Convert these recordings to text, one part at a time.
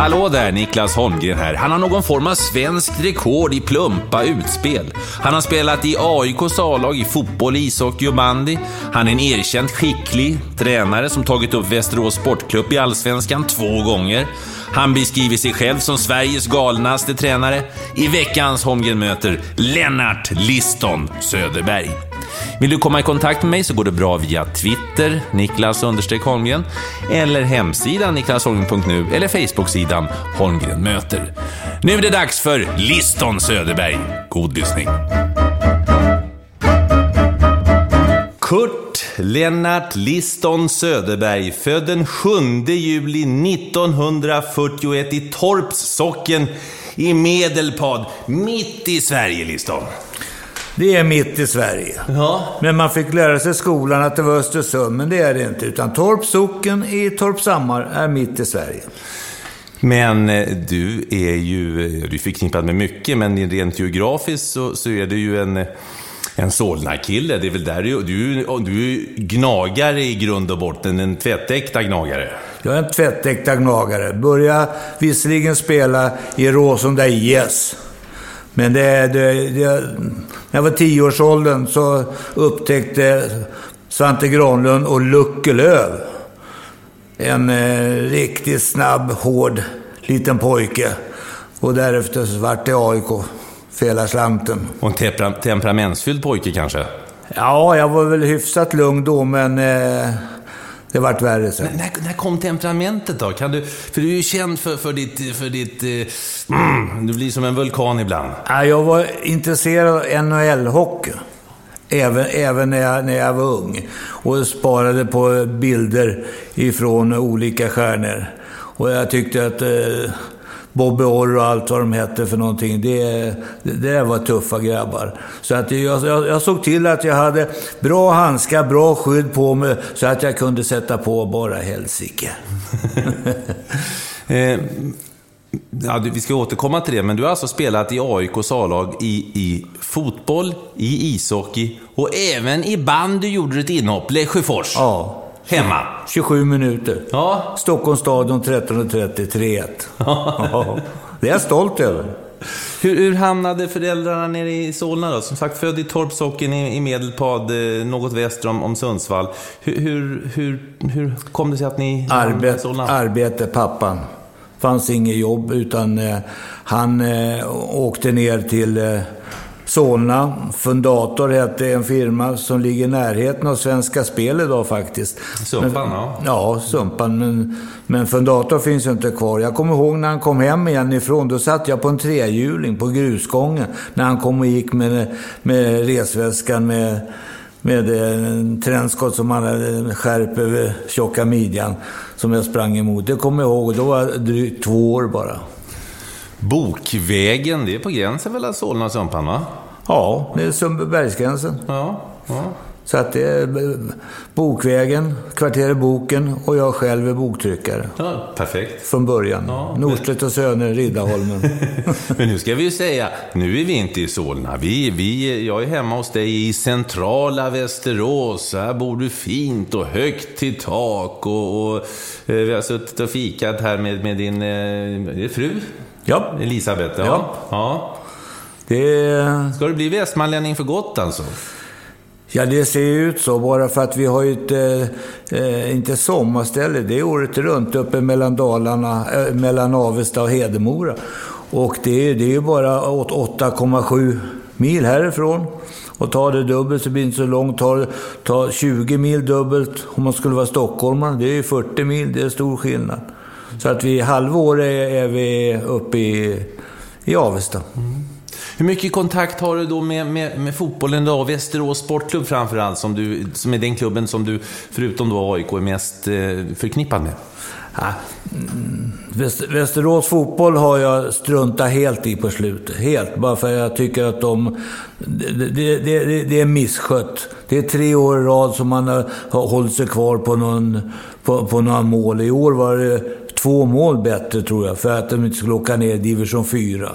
Hallå där, Niklas Holmgren här. Han har någon form av svenskt rekord i plumpa utspel. Han har spelat i AIKs A-lag i fotboll, ishockey och bandy. Han är en erkänt skicklig tränare som tagit upp Västerås Sportklubb i Allsvenskan två gånger. Han beskriver sig själv som Sveriges galnaste tränare. I veckans Holmgren möter Lennart Liston Söderberg. Vill du komma i kontakt med mig så går det bra via Twitter, Niklas understreck Holmgren, eller hemsidan niklasholmgren.nu eller Facebooksidan Holmgren möter. Nu är det dags för Liston Söderberg. God lyssning. Kurt Lennart Liston Söderberg, född den 7 juli 1941 i Torps socken i Medelpad, mitt i Sverige, Liston. Det är mitt i Sverige. Ja. Men man fick lära sig i skolan att det var Östersund, men det är det inte. Utan Torps socken i Torpshammar är mitt i Sverige. Men eh, du är ju, du är förknippad med mycket, men rent geografiskt så, så är du ju en, en Solna-kille. Det är väl där du, du, du är gnagare i grund och botten, en tvättäkta gnagare. Jag är en tvättäkta gnagare. Började visserligen spela i Råsunda IS. Men det, det, det, när jag var tioårsåldern så upptäckte Svante Granlund och Luckelöv en eh, riktigt snabb, hård liten pojke. Och därefter så vart det AIK. Fela slanten. Och en tempera, temperamentsfylld pojke kanske? Ja, jag var väl hyfsat lugn då, men eh, det vart värre sen. Men när, när kom temperamentet då? Kan du, för du är ju känd för, för ditt... För ditt eh, mm, du blir som en vulkan ibland. Ja, jag var intresserad av NHL-hockey. Även, även när, jag, när jag var ung. Och sparade på bilder ifrån olika stjärnor. Och jag tyckte att eh, Bobby Orr och allt vad de hette för någonting, det, det, var tuffa grabbar. Så att jag, jag, jag såg till att jag hade bra handskar, bra skydd på mig, så att jag kunde sätta på bara helsike. Eh, ja, vi ska återkomma till det, men du har alltså spelat i AIKs A-lag i, i fotboll, i ishockey och även i band du gjorde ett inhopp, Lesjöfors. Ja. Hemma. 27 minuter. Ja. Stockholms stadion 13.30, 3-1. Ja. Det är jag stolt över. Hur, hur hamnade föräldrarna nere i Solna då? Som sagt, född i Torpsocken i, i Medelpad, eh, något väster om, om Sundsvall. Hur, hur, hur, hur kom det sig att ni hamnade i Arbete, Solna? arbete, pappan. fanns inget jobb utan eh, han eh, åkte ner till eh, Solna. Fundator hette en firma som ligger i närheten av Svenska Spel idag faktiskt. Sumpan, men, ja. Ja, Sumpan. Men, men Fundator finns ju inte kvar. Jag kommer ihåg när han kom hem igen ifrån. Då satt jag på en trehjuling på grusgången. När han kom och gick med, med resväskan med med en trendskott som han hade skärp över tjocka midjan som jag sprang emot. Det kommer jag ihåg. Då var jag drygt två år bara. Bokvägen, det är på gränsen mellan Solna och Sumpan va? Ja, det är Sundbybergsgränsen. Ja. ja. Så att det är eh, Bokvägen, Kvarteret Boken och jag själv är boktryckare. Ja, perfekt. Från början. Ja, Norstedt och Söner, Riddarholmen. Men nu ska vi ju säga, nu är vi inte i Solna. Vi, vi, jag är hemma hos dig i centrala Västerås. Här bor du fint och högt till tak. Och, och eh, vi har suttit och fikat här med, med din eh, fru, ja, Elisabeth. Ja. Ja. ja. Det. Ska du bli västmanlänning för gott alltså? Ja, det ser ju ut så bara för att vi har ju ett, eh, inte sommarställe, det är året runt uppe mellan Dalarna, eh, mellan Avesta och Hedemora. Och det är, det är ju bara åt- 8,7 mil härifrån. Och tar det dubbelt så blir det inte så långt. Tar, tar 20 mil dubbelt om man skulle vara stockholmare, det är ju 40 mil, det är stor skillnad. Så att vi halvår är, är vi uppe i, i Avesta. Hur mycket kontakt har du då med, med, med fotbollen då? Västerås Sportklubb framförallt, som, du, som är den klubben som du, förutom då AIK, är mest eh, förknippad med? Ja, Västerås fotboll har jag struntat helt i på slutet. Helt. Bara för att jag tycker att de... Det, det, det, det är misskött. Det är tre år i rad som man har, har hållit sig kvar på, någon, på, på några mål. I år var det två mål bättre tror jag, för att de inte skulle åka ner i division 4.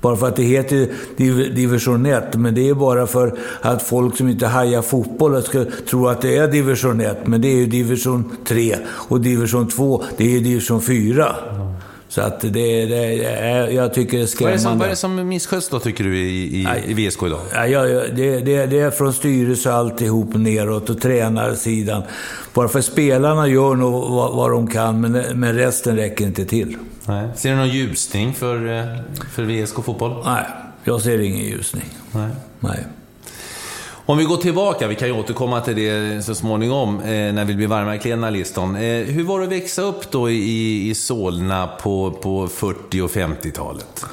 Bara för att det heter div- division 1, men det är bara för att folk som inte hajar fotboll ska tro att det är division 1, men det är ju division 3. Och division 2, det är ju division 4. Så att det, det är, jag tycker det är Vad är, skrämmande. det som, vad är det som missköts då, tycker du, i, i, i VSK idag? Ja, ja, ja, det, det, det är från styrelse alltihop neråt och tränarsidan. Bara för spelarna gör nog vad, vad de kan, men, men resten räcker inte till. Nej. Ser du någon ljusning för, eh, för VSK Fotboll? Nej, jag ser ingen ljusning. Nej. Nej. Om vi går tillbaka, vi kan ju återkomma till det så småningom, eh, när vi blir varma i kläderna, Liston. Eh, hur var det att växa upp då i, i Solna på, på 40 och 50-talet?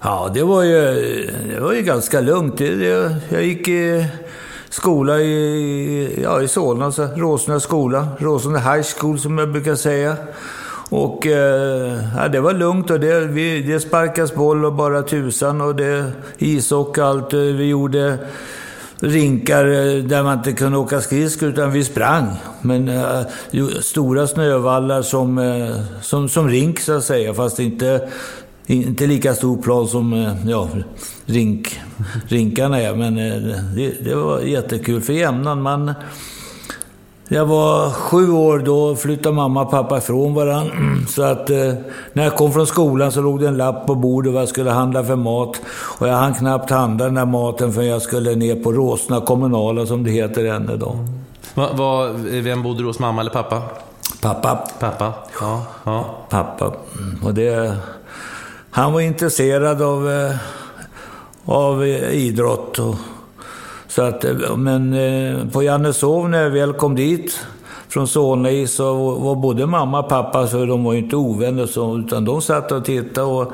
Ja, det var ju, det var ju ganska lugnt. Det, det, jag gick i skola i, ja, i Solna, så Råsunda skola. Råsunda High School som jag brukar säga. Och eh, ja, det var lugnt och det, vi, det sparkas boll och bara tusan och det ishockey och allt. Eh, vi gjorde rinkar eh, där man inte kunde åka skridskor utan vi sprang. Men eh, stora snövallar som, som, som rink så att säga, fast inte, inte lika stor plan som ja, rink, rinkarna är. Men det, det var jättekul för jämnan. Man, jag var sju år då flyttade mamma och pappa ifrån varandra. Så att eh, när jag kom från skolan så låg det en lapp på bordet vad jag skulle handla för mat. Och jag hann knappt handla den där maten för jag skulle ner på Råsna kommunala som det heter än idag. Va, va, vem bodde du hos, mamma eller pappa? Pappa, Pappa? Ja. ja. pappa. Mm, Och det, han var intresserad av, eh, av idrott. Och, så att, eh, men eh, på Johanneshov när jag väl kom dit från Solna så var både mamma och pappa, för de var ju inte ovänner, så, utan de satt och tittade. Och,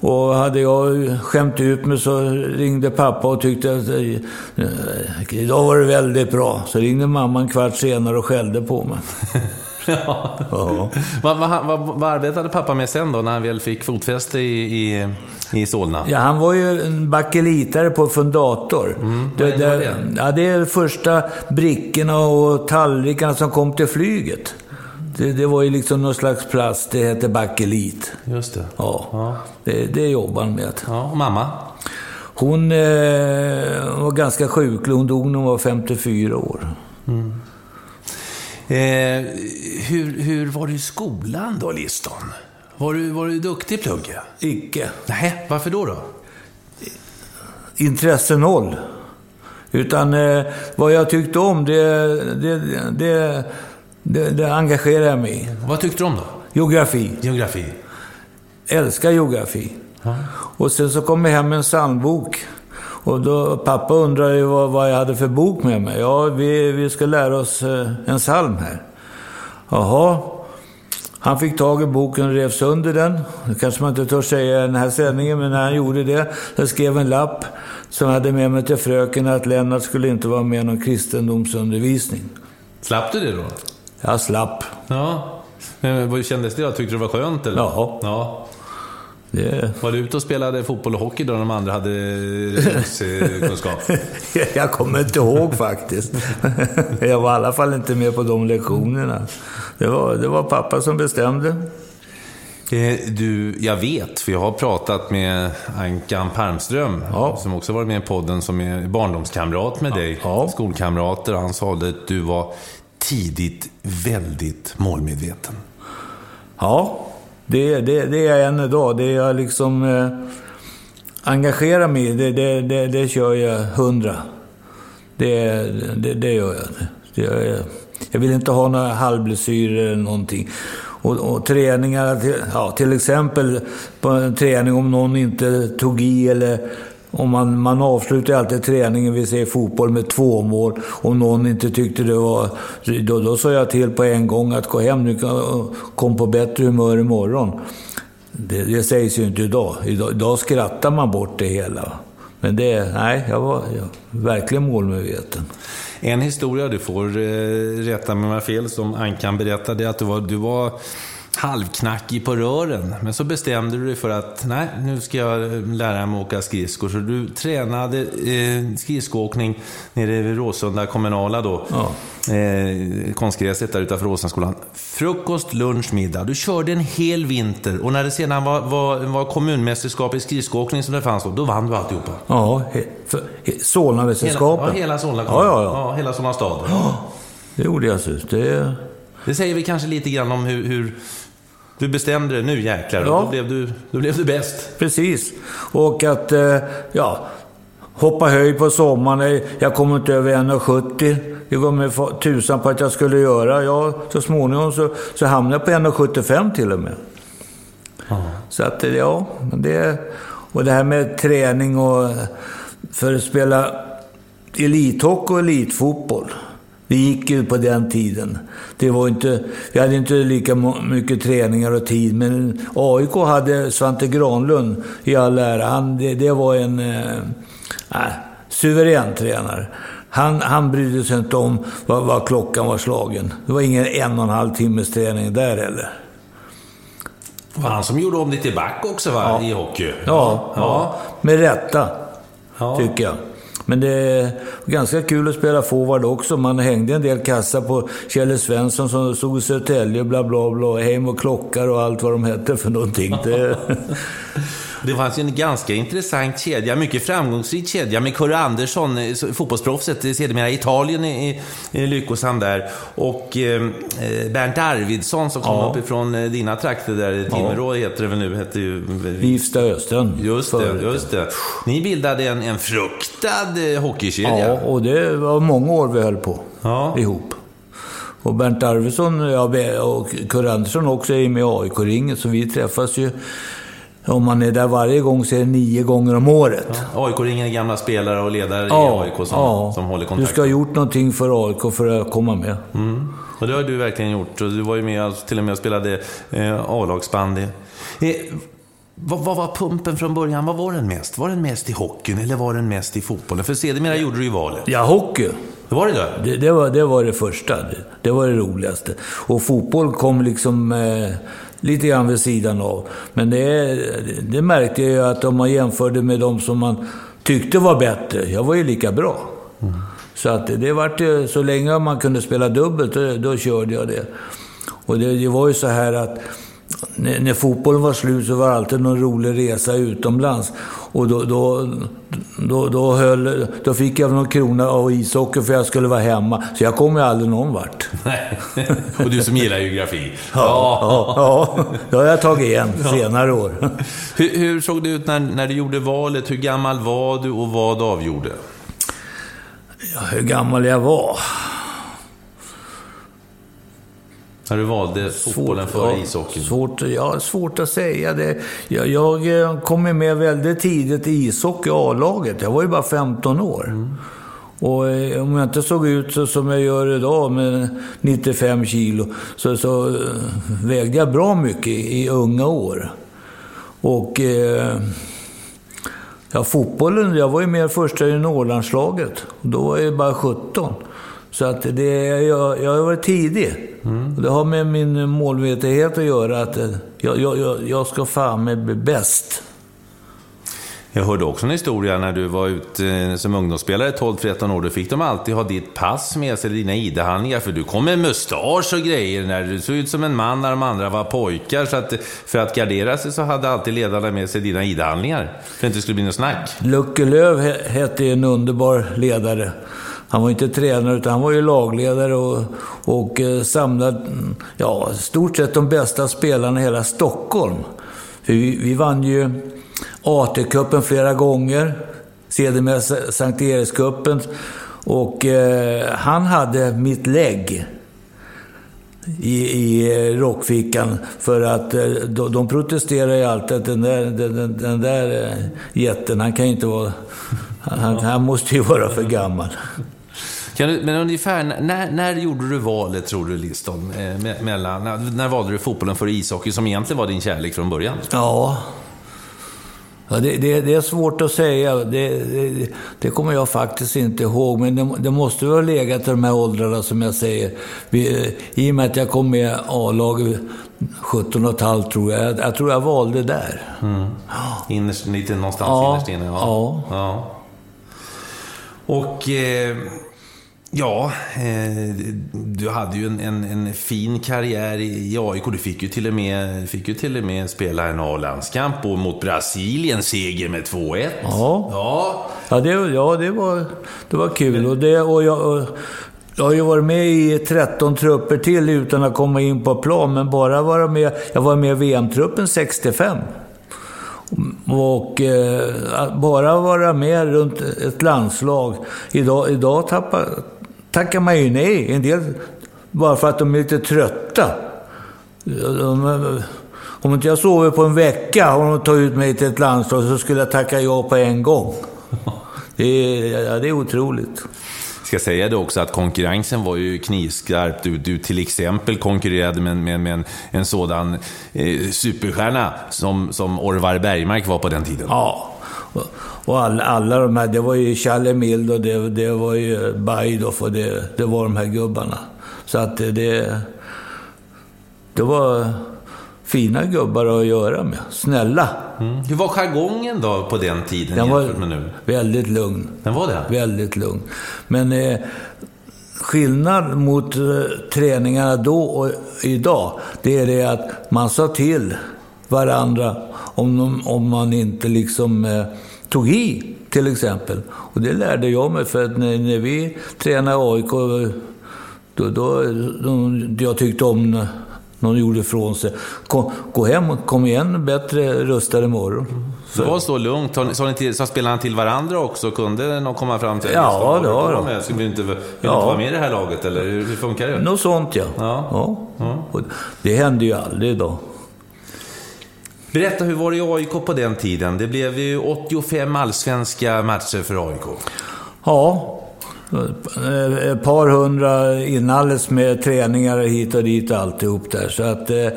och hade jag skämt ut mig så ringde pappa och tyckte att eh, idag var det väldigt bra. Så ringde mamma en kvart senare och skällde på mig. ja. Ja. Vad, vad, vad, vad arbetade pappa med sen då, när han väl fick fotfäste i, i, i Solna? Ja, han var ju en bakelitare på fundator. det, vad innebär det, det? ja, det är första brickorna och tallrikarna som kom till flyget. Det, det var ju liksom någon slags plast, det hette bakelit. Just det. Ja, Ja. Det, det jobbar han med. Ja, och mamma? Hon eh, var ganska sjuklig, hon dog när hon var 54 år. Eh, hur, hur var du i skolan då, Liston? Var du, var du duktig i plugget? Icke. Nej, varför då? då? Intresse noll. Utan eh, vad jag tyckte om, det, det, det, det, det engagerade jag mig i. Vad tyckte du om då? Geografi. Geografi? älskar geografi. Och sen så kom jag hem med en psalmbok. Och då, pappa undrade ju vad, vad jag hade för bok med mig. Ja, vi, vi ska lära oss eh, en psalm här. Jaha. Han fick tag i boken och rev sönder den. Det kanske man inte törs säga i den här sändningen, men när han gjorde det, så skrev en lapp som hade med mig till fröken att Lennart skulle inte vara med i någon kristendomsundervisning. Slapp du det då? Jag slapp. Ja. Men Hur kändes det då? Tyckte du det var skönt? Eller? Ja. ja. Det... Var du ute och spelade fotboll och hockey då de andra hade religionskunskap? jag kommer inte ihåg faktiskt. jag var i alla fall inte med på de lektionerna. Det var, det var pappa som bestämde. Eh, du, jag vet, för jag har pratat med Ankan Palmström, Ja. som också varit med i podden, som är barndomskamrat med dig. Ja. Skolkamrater. Han sa att du var tidigt väldigt målmedveten. Ja, det, det, det är jag än idag. Det jag liksom eh, engagerar mig i, det, det, det, det kör jag hundra. Det, det, det gör jag. Det gör jag. Jag vill inte ha några halvblessyrer eller någonting. Och, och träningar, till, ja, till exempel på en träning om någon inte tog i eller och man, man avslutar alltid träningen, vi säger fotboll, med två mål. Om någon inte tyckte det var... Då, då sa jag till på en gång att gå hem nu, kom på bättre humör imorgon. Det, det sägs ju inte idag. idag. Idag skrattar man bort det hela. Men det, nej, jag var jag, verkligen målmedveten. En historia, du får eh, rätta mig om jag har fel, som Ankan berättade, att du var, du var halvknackig på rören. Men så bestämde du dig för att, nej, nu ska jag lära mig åka skridskor. Så du tränade eh, skridskoåkning nere vid Råsunda kommunala då. Ja. Eh, konstgräset där utanför Råsundaskolan. Frukost, lunch, middag. Du körde en hel vinter. Och när det sedan var, var, var kommunmästerskap i skridskoåkning som det fanns då, då vann du alltihopa. Ja, he, för- he, Solnamästerskapen. Hela, ja, hela Solna Ja, ja, ja. ja hela Solna stad. Det gjorde jag. Så. Det, Det säger vi kanske lite grann om hur, hur du bestämde dig. Nu jäklar, Ja. då, blev du, då blev du bäst. Precis. Och att, eh, ja, hoppa höjd på sommaren. Jag kom inte över 1,70. Det var med tusan på att jag skulle göra. Ja, så småningom så, så hamnade jag på 1,75 till och med. Så att, eh, ja, det... Och det här med träning och... För att spela elithockey och elitfotboll. Det gick ju på den tiden. Det var inte, vi hade inte lika mycket träningar och tid, men AIK hade Svante Granlund i all ära. Han, det, det var en eh, äh, suverän tränare. Han, han brydde sig inte om vad, vad klockan var slagen. Det var ingen en och en halv timmes träning där heller. Det var han som gjorde om dig till back också va, i hockey? Ja, ja. med rätta, Ja. tycker jag. Men det är ganska kul att spela forward också. Man hängde en del kassar på Kjelle Svensson som stod i Södertälje, bla bla bla, Hem och Klockar och allt vad de hette för någonting. Det, Det fanns ju en ganska intressant kedja, mycket framgångsrik kedja med Kurre Andersson, eh, fotbollsproffset, eh, sedermera Italien i, i lyckosam där. Och eh, eh, Bernt Arvidsson som kom Ja. uppifrån eh, dina trakter där, Timrå heter det väl nu, hette ju... Vivsta Östen. Just det, just det. Ni bildade en, en fruktad hockeykedja. Ja, och det var många år vi höll på Ja. ihop. Och Bernt Arvidsson ja, och Kurre Andersson också är med i AIK-ringen, så vi träffas ju... Om man är där varje gång så är det nio gånger om året. AIK-ringen är gamla spelare och ledare i AIK som, ja. som håller Du kontakt. ska ha gjort någonting för AIK för att komma med. Mm. Och det har du verkligen gjort. Du var ju med till och med och spelade eh, A-lagsbandy. Eh, vad, vad var pumpen från början? Vad var den mest? Var den mest i hockeyn eller var den mest i fotbollen? För sedermera gjorde du ju valet. Ja, hockey. Det var det då? Det, det, var, det var det första. Det, det var det roligaste. Och fotboll kom liksom eh, lite grann vid sidan av. Men det, det märkte jag ju att om man jämförde med de som man tyckte var bättre. Jag var ju lika bra. Så att det, det vart ju, så länge man kunde spela dubbelt, då, då körde jag det. Och det, det var ju så här att när, när fotbollen var slut så var det alltid någon rolig resa utomlands. Och då, då, då, då, höll, då fick jag någon krona av ishockey för jag skulle vara hemma. Så jag kom ju aldrig någon vart. Nej. och du som gillar geografi. Ja, ja, det har jag tagit igen senare år. Hur, hur såg det ut när, när du gjorde valet? Hur gammal var du och vad avgjorde? Ja, hur gammal jag var? När du valde fotbollen före ishockeyn? Svårt, ja, svårt att säga. Det, jag, jag eh, kom ju med väldigt tidigt i ishockey A-laget. Jag var ju bara 15 år. Och eh, om jag inte såg ut så som jag gör idag med 95 kilo så, så eh, vägde jag bra mycket i, i unga år. Och eh, ja, fotbollen, jag var ju med i första juniorlandslaget. Då var jag bara 17. Så att det, jag, jag har varit tidig. Och det har med min målmedvetenhet att göra. Att eh, jag, jag, jag, ska fan med bli bäst. Jag hörde också en historia när du var ute eh, som ungdomsspelare 12-13 år. Då fick de alltid ha ditt pass med sig, dina ID-handlingar. För du kom med mustasch och grejer. När du såg ut som en man när de andra var pojkar. Så att, för att gardera sig så hade alltid ledarna med sig dina ID-handlingar. För att det inte skulle bli något snack. Lucke Löv he- hette en underbar ledare. Han var inte tränare, utan han var ju lagledare och, och eh, samlade, mm, ja, stort sett de bästa spelarna i hela Stockholm. För vi, vi vann ju AT-cupen flera gånger, sedermera Sankt Erikscupen. Och eh, han hade mitt lägg i, i eh, rockfickan. För att eh, de, de protesterar ju alltid att den där, den, den, den där jätten, han kan ju inte vara... Han, han måste ju vara för gammal. Kan du, men ungefär, när, när gjorde du valet, tror du, Liston? Eh, me- mellan, när, när valde du fotbollen före ishockey, som egentligen var din kärlek från början? Ja. Ja, det, det, det är svårt att säga. Det, det, kommer jag faktiskt inte ihåg. Men det, måste väl ha legat i de här åldrarna som jag säger. Vi, I och med att jag kom med A-laget 17 och ett halvt tror jag. jag. Jag tror jag valde där. Innerst, lite någonstans Ja, innerst inne? ja. ja. Och... Eh, ja, eh, du hade ju en, en, en fin karriär i AIK. Du fick ju till och med, fick ju till och med spela en A-landskamp och mot Brasilien, seger med 2-1. Ja. Ja. Ja, det, ja, det, var, det var kul. Och det, och jag, och, jag har ju varit med i 13 trupper till utan att komma in på plan, men bara vara med. Jag var med i VM-truppen 65. Och eh, bara vara med runt ett landslag. Idag, idag tappar, tackar man ju nej. En del bara för att de är lite trötta. De, om inte jag sover på en vecka och de tar ut mig till ett landslag så skulle jag tacka ja på en gång. Det är, ja, det är otroligt. Ska säga det också att konkurrensen var ju knivskarp. Du, du till exempel konkurrerade med, med, med en, en sådan eh, superstjärna som, som Orvar Bergmark var på den tiden. Ja. Och, och alla, alla de här, det var ju Challe Mild och det, det var ju Bajdorf och det, det var de här gubbarna. Så att det, det, var fina gubbar att göra med. Snälla. Mm. Hur var jargongen då på den tiden Den var med nu? väldigt lugn. Den var det? Väldigt lugn. Men eh, skillnad mot eh, träningarna då och idag, det är det att man sa till varandra om, om man inte liksom eh, tog i, till exempel. Och det lärde jag mig, för att när, när vi tränade AIK, då, då, då, jag tyckte om någon gjorde ifrån sig. Kom, gå hem och kom igen bättre rustad imorgon. Det var så lugnt. Sa, ni till, sa spelarna till varandra också? Kunde någon komma fram till Ja, "Just det har de. du inte, vill Ja. inte vara med i det här laget, eller hur, hur funkar det? Något sånt ja. Ja. ja. Och det hände ju aldrig idag. Berätta, hur var det i AIK på den tiden? Det blev ju 85 allsvenska matcher för AIK. Ja, eh, ett par hundra inalles med träningar hit och dit och alltihop där. Så att... Eh,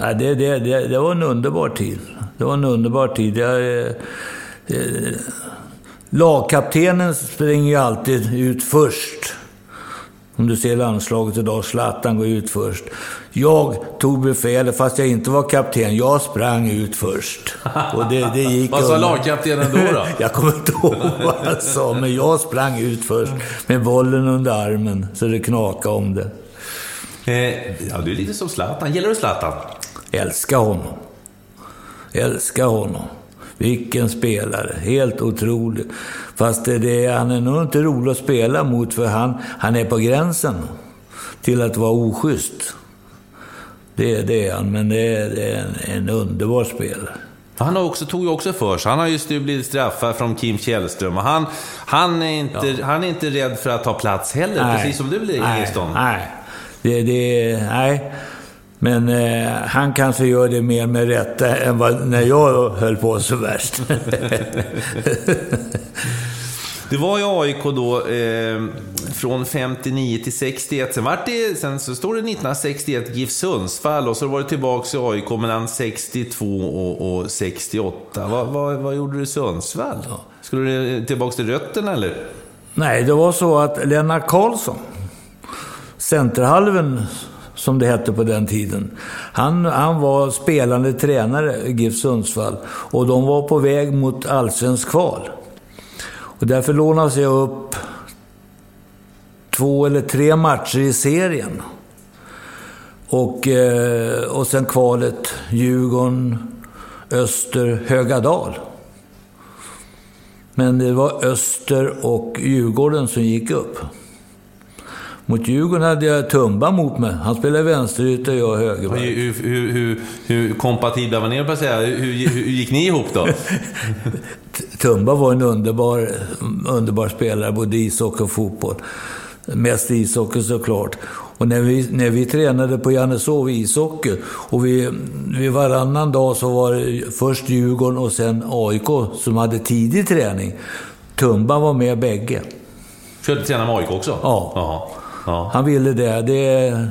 ja, det, det, det, det var en underbar tid. Det var en underbar tid. Jag, eh, eh lagkaptenen springer ju alltid ut först. Om du ser landslaget idag, Zlatan går ut först. Jag tog befälet fast jag inte var kapten. Jag sprang ut först. Och det, det gick Vad sa lagkaptenen då? då? Jag kommer inte ihåg vad han sa, men jag sprang ut först med bollen under armen så det knakade om det. Eh, ja, du är lite som Zlatan. Gillar du Zlatan? Älskar honom. Älskar honom. Vilken spelare. Helt otrolig. Fast det, han är nog inte rolig att spela mot för han, han är på gränsen till att vara oschysst. Det, det är han, men det är, det är en, en underbar spelare. Han har också, tog ju också för sig. Han har just nu blivit straffad från Kim Källström. Och han, han, är inte, han är inte rädd för att ta plats heller, precis som du blir, nej, Liston. Nej, det, det, nej. Men eh, han kanske gör det mer med rätta än vad, när jag höll på så värst. Det var i AIK då eh, från 59 till 61. Sen, vart det, sen så står det 1961 GIF Sundsvall och så var det tillbaka i AIK mellan 62 och, och 68. Vad, vad, vad gjorde du i Sundsvall? Skulle du tillbaka till rötterna eller? Nej, det var så att Lennart Karlsson, centerhalven som det hette på den tiden. Han, han var spelande tränare i GIF Sundsvall och de var på väg mot allsvensk kval. Och därför lånades jag upp två eller tre matcher i serien. Och, eh, och sen kvalet Djurgården, Öster, Högadal. Men det var Öster och Djurgården som gick upp. Mot Djurgården hade jag Tumba mot mig. Han spelade vänsterytter och jag högerback. Hur, hur, hur, hur kompatibla var ni, på säga? Hur, hur gick ni ihop då? Tumba var en underbar, underbar spelare, både ishockey och fotboll. Mest ishockey såklart. Och när vi, när vi tränade på Johanneshov ishockey, och vi, vi varannan dag så var det först Djurgården och sen AIK som hade tidig träning. Tumba var med bägge. Du träna med AIK också? Ja. Jaha. Ja. Han ville det. det.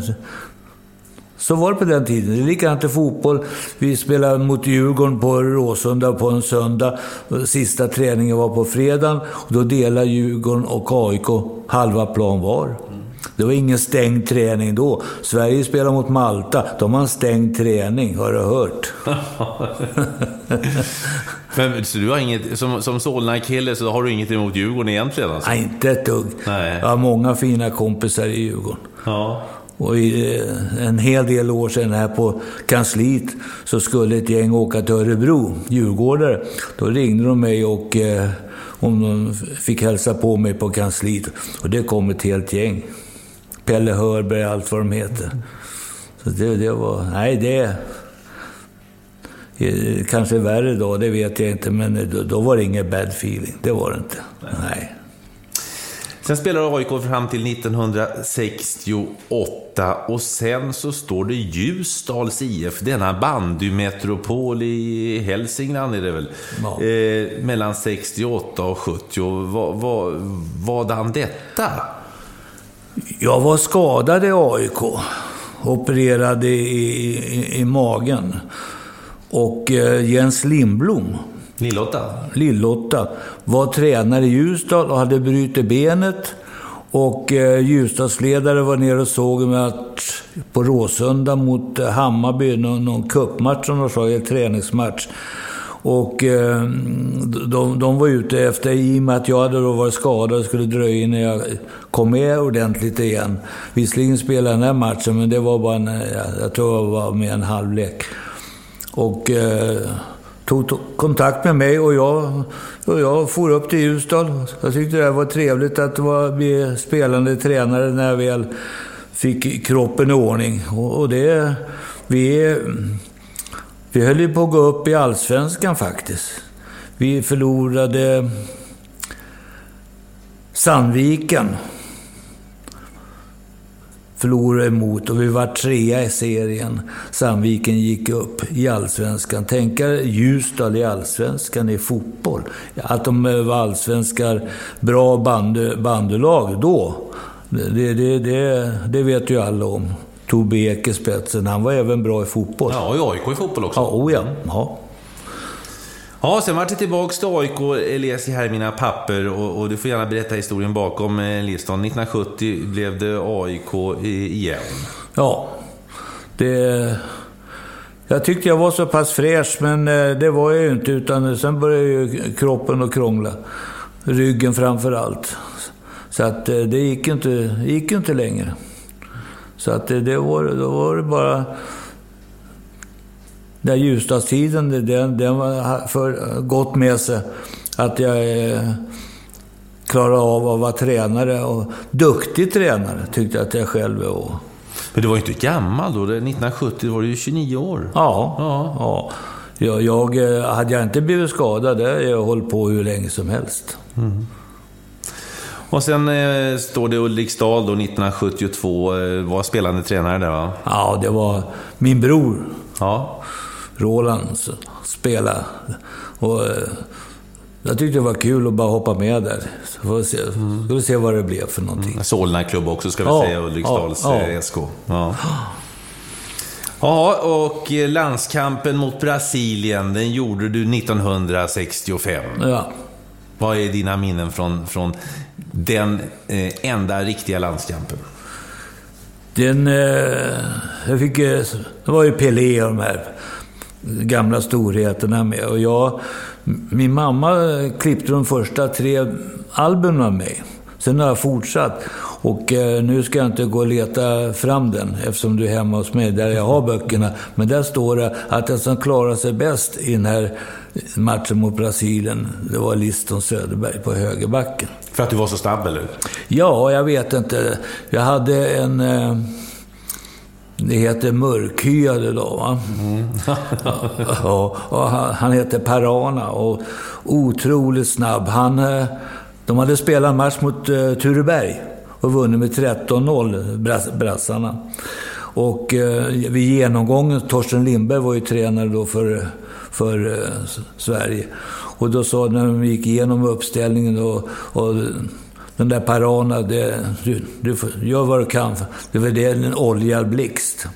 Så var det på den tiden. Det är likadant i fotboll. Vi spelade mot Djurgården på Råsunda på en söndag. Sista träningen var på fredagen. Och då delade Djurgården och AIK halva plan var. Det var ingen stängd träning då. Sverige spelar mot Malta. De har en stängd träning, har du hört? Men, så du har inget, som, som Solna-kille så har du inget emot Djurgården egentligen? Alltså. Nej, inte ett dugg. Nej. Jag har många fina kompisar i Djurgården. Ja. Och i, eh, en hel del år sedan här på kansliet så skulle ett gäng åka till Örebro, djurgårdare. Då ringde de mig och eh, om de fick hälsa på mig på kansliet. Och det kom ett helt gäng. Pelle Hörberg, allt vad de heter. Så det, det var... Nej, det... Kanske värre då, det vet jag inte. Men då, då var det ingen bad feeling. Det var det inte. Nej. Sen spelade AIK fram till 1968 och sen så står det Ljusdals IF, denna bandymetropol i Hälsingland är det väl, Ja. eh, mellan 68 och 70. Vad, vad, vadan detta? Jag var skadad i AIK. Opererad i, i, i magen. Och eh, Jens Lindblom, Lillotta? Lill-Lotta, var tränare i Ljusdal och hade brutit benet. Och eh, Ljusdalsledare var nere och såg en match på Råsunda mot eh, Hammarby, någon, någon cupmatch som de sa, en träningsmatch. Och eh, de, de var ute efter, i och med att jag hade då varit skadad och skulle dröja innan jag kom med ordentligt igen. Visserligen spelade jag den här matchen, men det var bara en, eh, jag tror det var med en halvlek. Och eh, tog kontakt med mig och jag, och jag for upp till Ljusdal. Jag tyckte det var trevligt att vara, bli spelande tränare när jag väl fick kroppen i ordning. Och, och det... Vi, vi höll ju på att gå upp i Allsvenskan faktiskt. Vi förlorade Sandviken. Förlorade emot och vi var trea i serien. Sandviken gick upp i Allsvenskan. Tänk er Ljusdal i Allsvenskan i fotboll. Att de var allsvenskar, bra bandelag bandylag då. Det, det, det, det vet ju alla om. Tobbe Ek i spetsen. Han var även bra i fotboll. Ja, i AIK i fotboll också. Ja, oh ja. ja. Ja, sen vart det tillbaks till AIK. Läser här i mina papper och, och du får gärna berätta historien bakom eh, listan. 1970 blev det AIK igen. Ja, det... Jag tyckte jag var så pass fräsch, men eh, det var jag ju inte. Utan sen började ju kroppen att krångla. Ryggen framför allt. Så att eh, det gick inte, gick inte längre. Så att det, det var, då var det bara... Den Ljusdalstiden, den, den var för gott med sig. Att jag eh, klarade av att vara tränare. Och duktig tränare tyckte jag att jag själv var. Men du var ju inte gammal då. Det- 1970 var du ju 29 år. Ja. Ja. ja. Jag, jag, eh, hade jag inte blivit skadad, jag hållit på hur länge som helst. Och sen eh, står det Ulriksdal då 1972. Eh, var spelande tränare där va? Ja, det var min bror, Ja. Roland, spelade. Och, eh, jag tyckte det var kul att bara hoppa med där. Så får vi se, ska vi se vad det blev för någonting. Solna klubb också ska vi Ja, säga. Ulriksdals ja, eh, ja. SK. Ja. Ja, och eh, landskampen mot Brasilien, den gjorde du 1965. Ja. Vad är dina minnen från, från den eh, enda riktiga landskampen? Den... Eh, jag fick... Eh, det var ju Pelé och de här gamla storheterna med. Och jag... Min mamma klippte de första tre albumen av mig. Sen har jag fortsatt. Och eh, nu ska jag inte gå och leta fram den eftersom du är hemma hos mig där jag har böckerna. Men där står det att den som klarar sig bäst i den här matchen mot Brasilien, det var Liston Söderberg på högerbacken. För att du var så snabb, eller? Ja, jag vet inte. Jag hade en... Eh, det heter mörkhyade då, va? ja, och han, han heter Parana och otroligt snabb. Han, eh, de hade spelat en match mot eh, Tureberg och vunnit med 13-0, brassarna. Och eh, vid genomgången, Torsten Lindberg var ju tränare då för, för eh, Sverige. Och då sa när de gick igenom uppställningen och, och den där Parana, det, du, du får, gör vad du kan. Det var det en oljad blixt.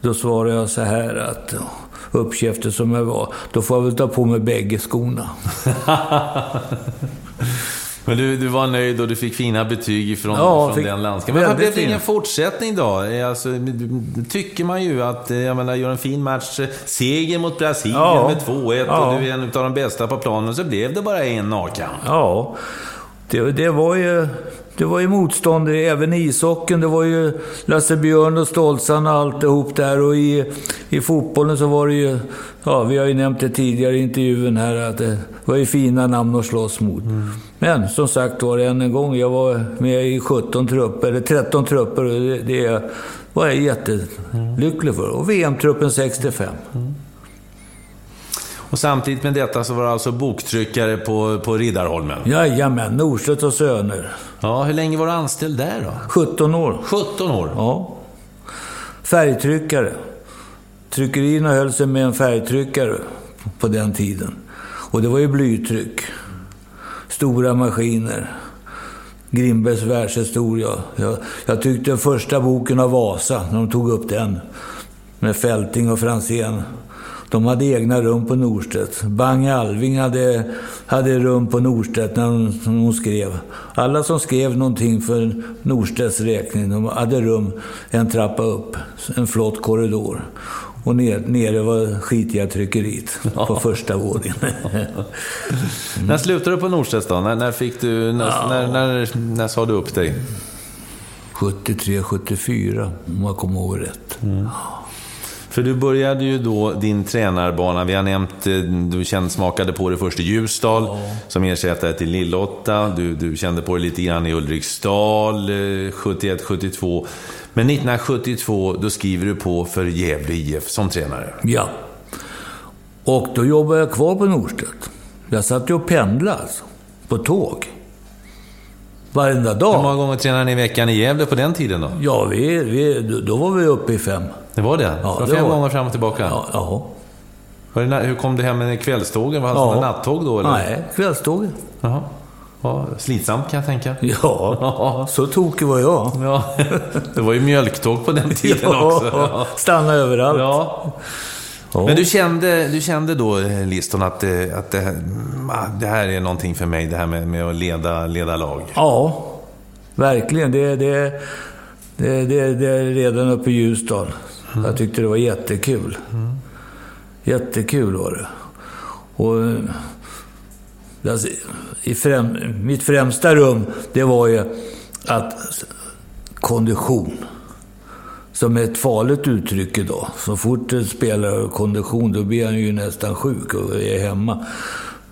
Då svarade jag så här att uppkäftig som jag var, då får jag väl ta på mig bägge skorna. Men du, du var nöjd och du fick fina betyg från, Ja, från fick den landskampen. Men blev det ingen fortsättning då? Alltså, tycker man ju att, eh, jag menar, gör en fin match, eh, seger mot Brasilien Ja. med 2-1 Ja. och du är en av de bästa på planen, så blev det bara en nagkamp. Ja, det, det var ju... Det var ju motstånd även i ishockeyn. Det var ju Lasse Björn och Stoltzan och alltihop där. Och i, i fotbollen så var det ju... Ja, vi har ju nämnt det tidigare i intervjun här att det var ju fina namn att slåss mot. Men som sagt var, än en gång, jag var med i 17 trupper, eller 13 trupper. Det, det var jag jättelycklig för. Och VM-truppen 65. Och samtidigt med detta så var du alltså boktryckare på, på Riddarholmen. Jajamän, Norstedt och Söner. Ja, hur länge var du anställd där då? 17 år. 17 år? Ja. Färgtryckare. Tryckerierna höll sig med en färgtryckare på den tiden. Och det var ju blytryck. Stora maskiner. Grimbergs världshistoria. Jag, jag tyckte första boken av Vasa, när de tog upp den, med Fälting och Franzén. De hade egna rum på Norstedt. Bang Alving hade, hade rum på Norstedt när hon, när hon skrev. Alla som skrev någonting för Norstedts räkning, de hade rum en trappa upp, en flott korridor. Och ner, nere var skitiga tryckeriet på första våningen. När slutade du på Norstedts då? När, när fick du... När, när, när, när sa du upp dig? 73, 74, om jag kommer ihåg rätt. För du började ju då din tränarbana, vi har nämnt, eh, du kände, smakade på det först i Ljusdal, som ersättare till Lillotta. Du, du kände på det lite grann i Ulriksdal, eh, 71-72. Men 1972, då skriver du på för Gävle IF som tränare. Ja. Och då jobbade jag kvar på Norstedt. Jag satt ju och pendlade alltså, på tåg. Varenda Hur dag. många gånger tränade ni i veckan i Gävle på den tiden då? Ja, vi, vi, då var vi uppe i fem. Det var det? Ja, det var fem var- gånger fram och tillbaka? Ja, ja. Det, hur kom det hem med kvällstågen? Var det Ja. ja. nattåg då? Eller? Nej, kvällståget. Jaha. Ja, slitsamt kan jag tänka. Ja, så tokig var jag. Ja, det var ju mjölktåg på den tiden också. Ja. stanna överallt. Ja. Ja. Men du kände, du kände då, eh, Liston, att, det, att det, här, mm, ah, det här är någonting för mig, det här med, med att leda, leda lag? Ja, verkligen. Det, det, det, det, det är redan uppe i Ljusdal. Jag tyckte det var jättekul. Jättekul var det. Och, eh, Alltså, i främ, mitt främsta rum, det var ju att kondition. Som är ett farligt uttryck idag. Så fort en spelare har kondition, då blir han ju nästan sjuk och är hemma.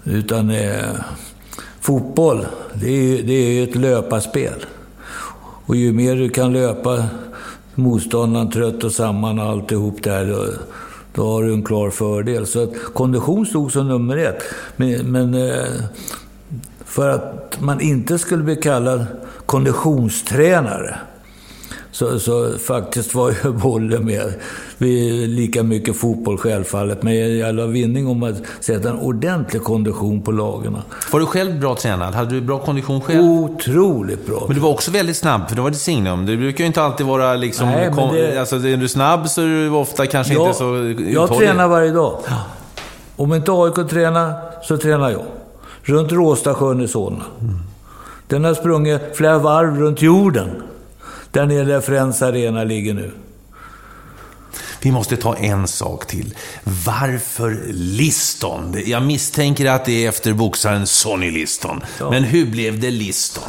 Utan eh, fotboll, det är ju det är ju ett löparspel. Och ju mer du kan löpa motståndaren trött och samman och alltihop där, då, då har du en klar fördel. Så att kondition stod som nummer ett. Men, men eh, för att man inte skulle bli kallad konditionstränare så, så faktiskt var ju bollen med. Vi lika mycket fotboll självfallet, men jag la vinning om att sätta en ordentlig kondition på lagarna. Var du själv bra tränad? Hade du bra kondition själv? Otroligt bra. Men du var också väldigt snabb, för det var ditt signum. Det brukar ju inte alltid vara liksom... Nej, men det- Alltså, är du snabb så är du ofta kanske jag, inte så jag uthållig. tränar varje dag. Om inte AIK tränar, så tränar jag. runt Råstasjön i Solna. Den har sprungit flera varv runt jorden. Där nere där Friends Arena ligger nu. Vi måste ta en sak till. Varför Liston? Jag misstänker att det är efter boxaren Sonny Liston. Men hur blev det Liston?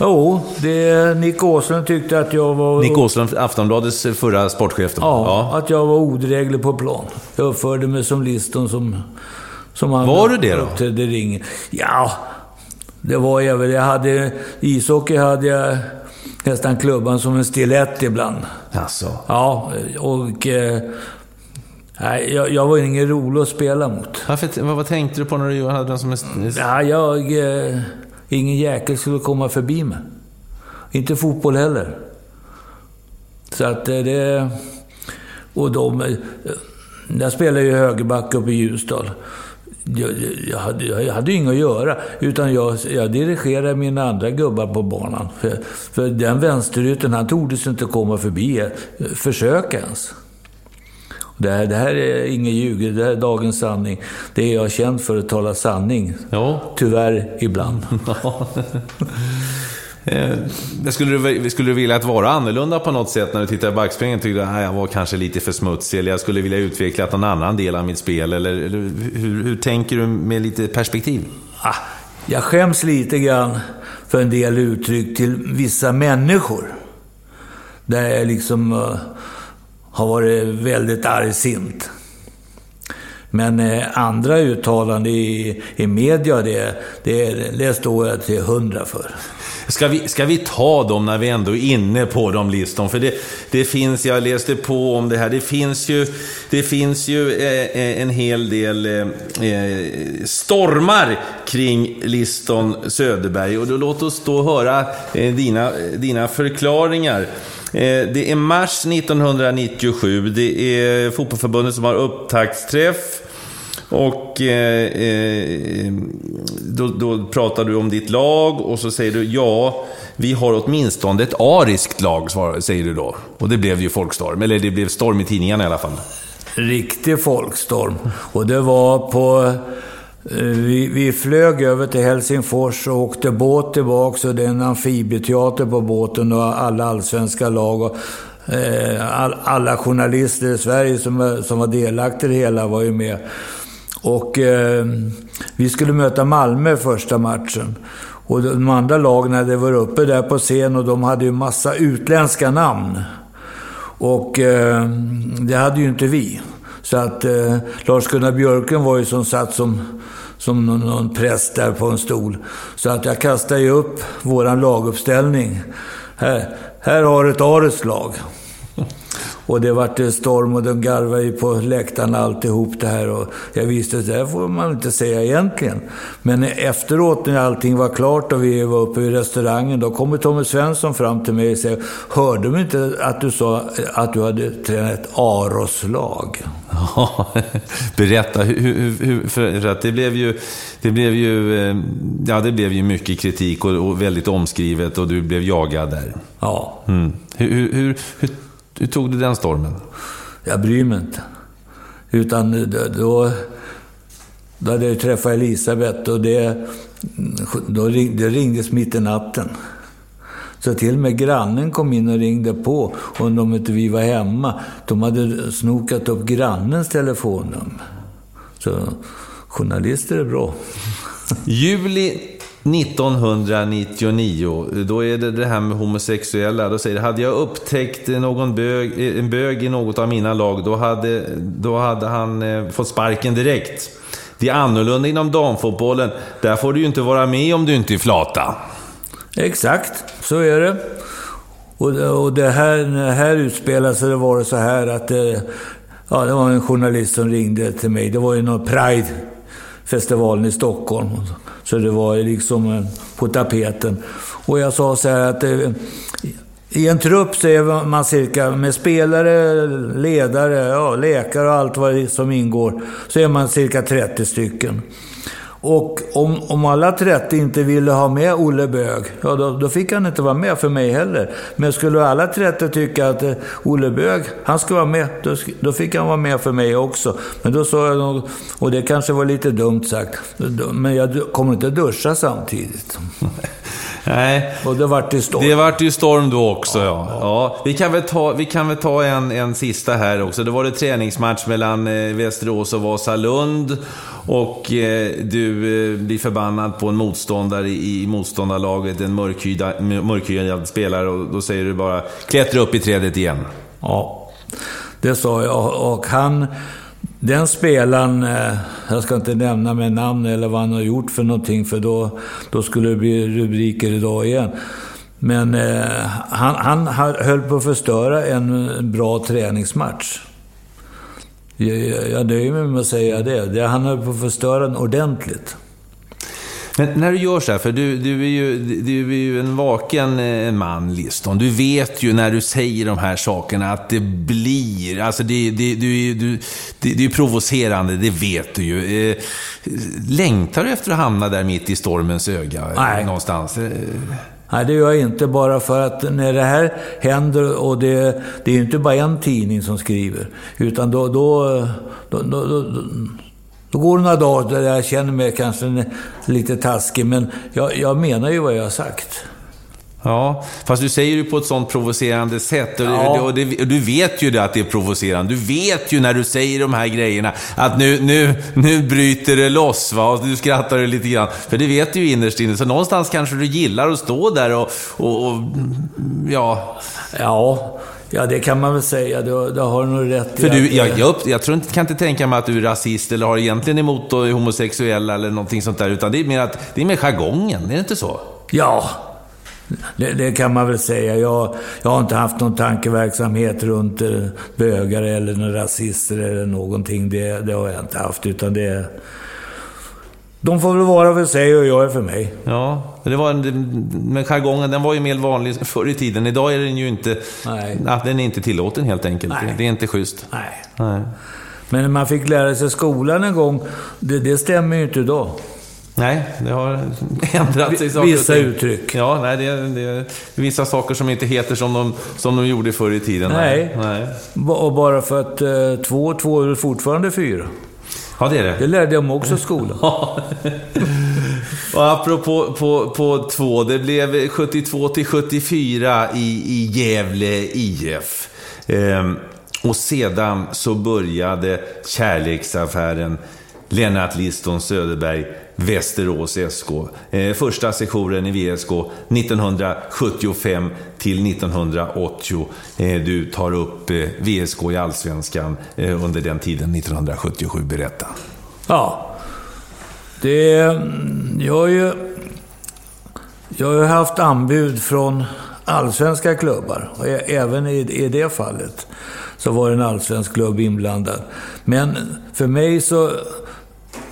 Jo, det, Nick Åslund tyckte att jag var... Nick Åslund, Aftonbladets förra sportchef. då. Ja, att jag var odräglig på plan. Jag uppförde mig som Liston som... som han Var du det då? uppträdde ringen. Ja, det var jag väl. Jag hade... Ishockey hade jag nästan klubban som en stilett ibland. Alltså. Ja, och... Eh, nej, jag, jag var ingen rolig att spela mot. Varför, vad, vad tänkte du på när du hade den som en... Ja, jag... Eh, ingen jäkel skulle komma förbi mig. Inte fotboll heller. Så att eh, det... Och de... eh, Jag spelade ju högerback uppe i Ljusdal. Jag, jag, hade, jag hade inget att göra, utan jag, jag dirigerade mina andra gubbar på banan. För, för den vänsterytten, han tordes inte komma förbi, eh, försöka ens. Det här, det här är inget ljug, det här är dagens sanning. Det är jag känd för att tala sanning. Ja. Tyvärr ibland. Eh, Eh, skulle du, skulle du vilja att vara annorlunda på något sätt när du tittar i backspegeln? Tyckte att ah, jag var kanske lite för smutsig eller jag skulle vilja utveckla någon annan del av mitt spel? Eller, eller hur, hur tänker du med lite perspektiv? Ah, jag skäms lite grann för en del uttryck till vissa människor. Där jag liksom eh, har varit väldigt argsint. Men eh, andra uttalanden i, i media, det, det, det står jag till hundra för. Ska vi, ska vi ta dem när vi ändå är inne på dem, Liston? För det, det finns, jag läste på om det här, det finns ju, det finns ju eh, eh en hel del eh, eh, stormar kring Liston Söderberg. Och då låt oss då höra eh, dina, dina förklaringar. Eh, Det är mars 1997, det är fotbollförbundet som har upptaktsträff. Och eh, eh, då, då pratar du om ditt lag och så säger du ja, vi har åtminstone ett ariskt lag, säger du då. Och det blev ju folkstorm, eller det blev storm i tidningarna i alla fall. Riktig folkstorm. Och det var på... Eh, vi, vi flög över till Helsingfors och åkte båt tillbaka. Och det är en amfibieteater på båten och alla allsvenska lag. Och, eh, all, alla journalister i Sverige som, som var delaktiga i det hela var ju med. Och eh, vi skulle möta Malmö första matchen. Och de andra lagen hade varit uppe där på scen och de hade ju massa utländska namn. Och eh, det hade ju inte vi. Så att eh, Lars-Gunnar Björken var ju som satt som, som någon, någon präst där på en stol. Så att jag kastade ju upp våran laguppställning. Här, här har du ett Ares lag. Och det vart storm och de garvade ju på läktarna alltihop det här. Och jag visste att det här får man inte säga egentligen. Men efteråt när allting var klart och vi var uppe i restaurangen, då kommer Tommy Svensson fram till mig och säger Hörde du inte att du sa att du hade tränat ett Aros-lag? Ja, Berätta, hur, hur, hur, för att det blev ju, det blev ju, eh, ja det blev ju mycket kritik och, och väldigt omskrivet och du blev jagad där. Ja, Mm. Hur, hur, hur, hur, tog du den stormen? jag bryr mig inte. Utan då, då, då hade jag träffat Elisabeth och det, då ring, det ringdes mitt i natten. Så till och med grannen kom in och ringde på och undrade om inte vi var hemma. De hade snokat upp grannens telefonnummer. Så journalister är bra. Juli 1999, då är det det här med homosexuella. Då säger det, hade jag upptäckt någon bög, en bög i något av mina lag, då hade, då hade han eh, fått sparken direkt. Det är annorlunda inom damfotbollen. Där får du ju inte vara med om du inte är flata. Exakt, så är det. Och, det- och det här, det här utspelade sig, det var det så här att eh, ja, det var en journalist som ringde till mig. Det var ju någon Pride-festivalen i Stockholm. Så det var liksom eh, på tapeten. Och jag sa så här att eh, i en trupp så är man cirka, med spelare, ledare, ja, läkare och allt vad som ingår, så är man cirka 30 stycken. Och om, om alla 30 inte ville ha med Olle Bög, ja då, då fick han inte vara med för mig heller. Men skulle alla 30 tycka att eh, Olle Bög, han ska vara med, då, då fick han vara med för mig också. Men då sa jag nog, och det kanske var lite dumt sagt, men jag kommer inte duscha samtidigt. Nej, Och det vart det storm. det vart ju storm då också. Ja. Ja. Vi kan väl ta, vi kan väl ta en, en sista här också. Det var det träningsmatch mellan eh, Västerås och Vasalund. Och eh, du eh, blir förbannad på en motståndare i, i motståndarlaget, en mörkhyad, mörkhyad spelare. Och då säger du bara, klättra upp i trädet igen. Ja, det sa jag. Och han, den spelaren, eh, jag ska inte nämna med namn eller vad han har gjort för någonting, för då, då skulle det bli rubriker idag igen. Men eh, han, han höll på att förstöra en bra träningsmatch. Jag, jag, jag nöjer mig med att säga det. det. Han höll på att förstöra den ordentligt. Men när du gör så här, för du, du, är, ju, du är ju en vaken eh, man, Liston. Du vet ju när du säger de här sakerna att det blir... Alltså det, det, du, du, det, det är provocerande, det vet du ju. Eh, längtar du efter att hamna där mitt i stormens öga? eh, Nej. Någonstans? Nej, det gör jag inte bara för att när det här händer, och det, det är ju inte bara en tidning som skriver, utan då, då, då, då, då, går det några dagar där jag känner mig kanske lite taskig, men jag, jag menar ju vad jag har sagt. Ja, fast du säger det på ett sånt provocerande sätt. Och, Ja. och, det, och du vet ju det att det är provocerande. Du vet ju när du säger de här grejerna att nu, nu, nu bryter det loss. Va? Och du skrattar du lite grann. För det vet du ju innerst inne. Så någonstans kanske du gillar att stå där och, och, och ja... Ja, ja, det kan man väl säga. Det, det har du nog rätt. För du, jag, jag, jag tror inte, kan inte tänka mig att du är rasist eller har egentligen emot då homosexuella eller någonting sånt där. Utan det är mer, att, det är mer jargongen, är det inte så? Ja, det, det kan man väl säga. Jag, jag har inte haft någon tankeverksamhet runt eh, bögar eller några rasister eller någonting. Det, det har jag inte haft, utan det... De får väl vara för sig och jag är för mig. Ja, det var en, men jargongen den var ju mer vanlig förr i tiden. Idag är den ju inte... Nej. Den är inte tillåten helt enkelt. Nej. Det är inte schysst. Nej. Nej. Men man fick lära sig skolan en gång, det, det stämmer ju inte idag. Nej, det har ändrat sig saker Vissa uttryck. Ja, nej, det, är- det vissa saker som inte heter som de, som de gjorde förr i tiden. Nej. nej. Och bara för att eh, två och två är fortfarande fyra. Ja, det är det. Det lärde jag mig också i skolan. Och apropå på, på två, det blev 72 till 74 i, i Gävle IF. Ehm, och sedan så började kärleksaffären Lennart Liston Söderberg, Västerås SK. Eh, första sessionen i VSK 1975 till 1980. Eh, du tar upp eh, VSK i Allsvenskan eh, under den tiden, 1977. Berätta. Ja. Det... Mm, jag har ju... Jag har ju haft anbud från allsvenska klubbar. Och även i, i det fallet så var en allsvensk klubb inblandad. Men för mig så...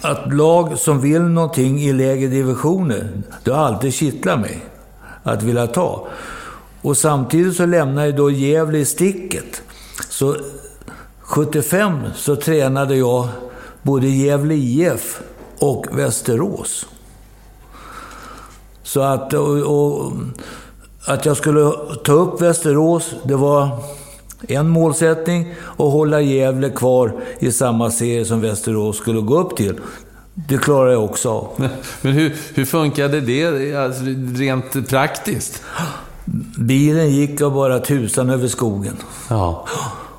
Att lag som vill någonting i lägre divisioner, det har alltid kittlat mig. Att vilja ta. Och samtidigt så lämnar jag då Gävle i sticket. Så 75 så tränade jag både Gävle IF och Västerås. Så att, och, och, att jag skulle ta upp Västerås, det var en målsättning och hålla Gävle kvar i samma serie som Västerås skulle gå upp till. Det klarar jag också av. Men hur, hur funkade det alltså, rent praktiskt? Bilen gick av bara tusan över skogen. Ja.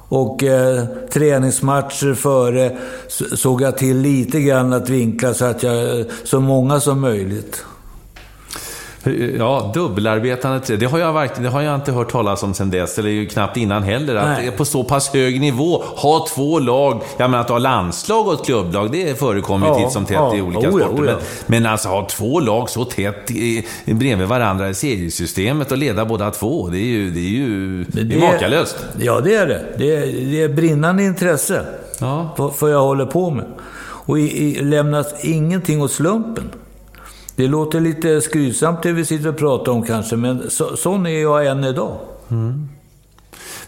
Och eh, träningsmatcher före såg jag till lite grann att vinkla så att jag, så många som möjligt. Ja, dubbelarbetande. Det har, jag verkligen, det har jag inte hört talas om sen dess, eller ju knappt innan heller. Att Nej. det är på så pass hög nivå, ha två lag, jag menar att ha landslag och ett klubblag, det förekommer ju Ja, titt som tätt ja. i olika Oh ja, sporter. oh. Men, men alltså ha två lag så tätt i, bredvid varandra i seriesystemet och leda båda två, det är ju, det är ju det är makalöst. Ja, det är det. Det är, det är brinnande intresse Ja. för, för jag håller på med. Och i, i, lämnas ingenting åt slumpen. Det låter lite skrytsamt det vi sitter och pratar om kanske, men så, sån är jag än idag.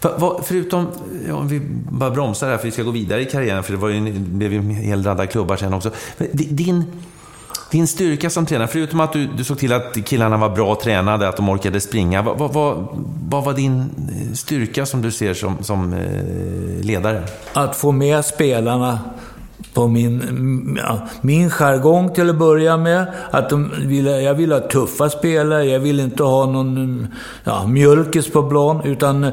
För, vad, förutom, ja, om vi bara bromsar här för vi ska gå vidare i karriären, för det var ju det blev ju en hel radda klubbar sen också. Din, Din styrka som tränare, förutom att du, du såg till att killarna var bra tränade, att de orkade springa. Vad, vad, vad, vad var din eh, styrka som du ser som, som eh, ledare? Att få med spelarna på min, ja, min jargong till att börja med. Att de ville, jag ville ha tuffa spelare, jag ville inte ha någon ja, mjölkis på plan. Utan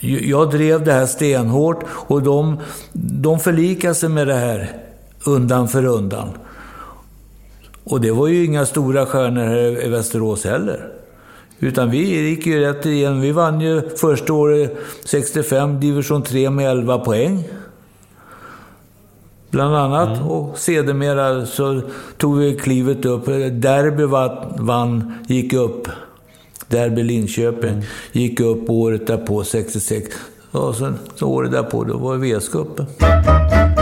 jag drev det här stenhårt och de, de förlikade sig med det här undan för undan. Och det var ju inga stora stjärnor här i Västerås heller. Utan vi gick ju rätt igen. Vi vann ju första året 65 division 3 med 11 poäng. Bland annat. Mm. Och sedermera så tog vi klivet upp. Derby vann, gick upp. Derby Linköping. Mm. Gick upp året därpå, 66. Och sen så året därpå, då var vi VS-cupen.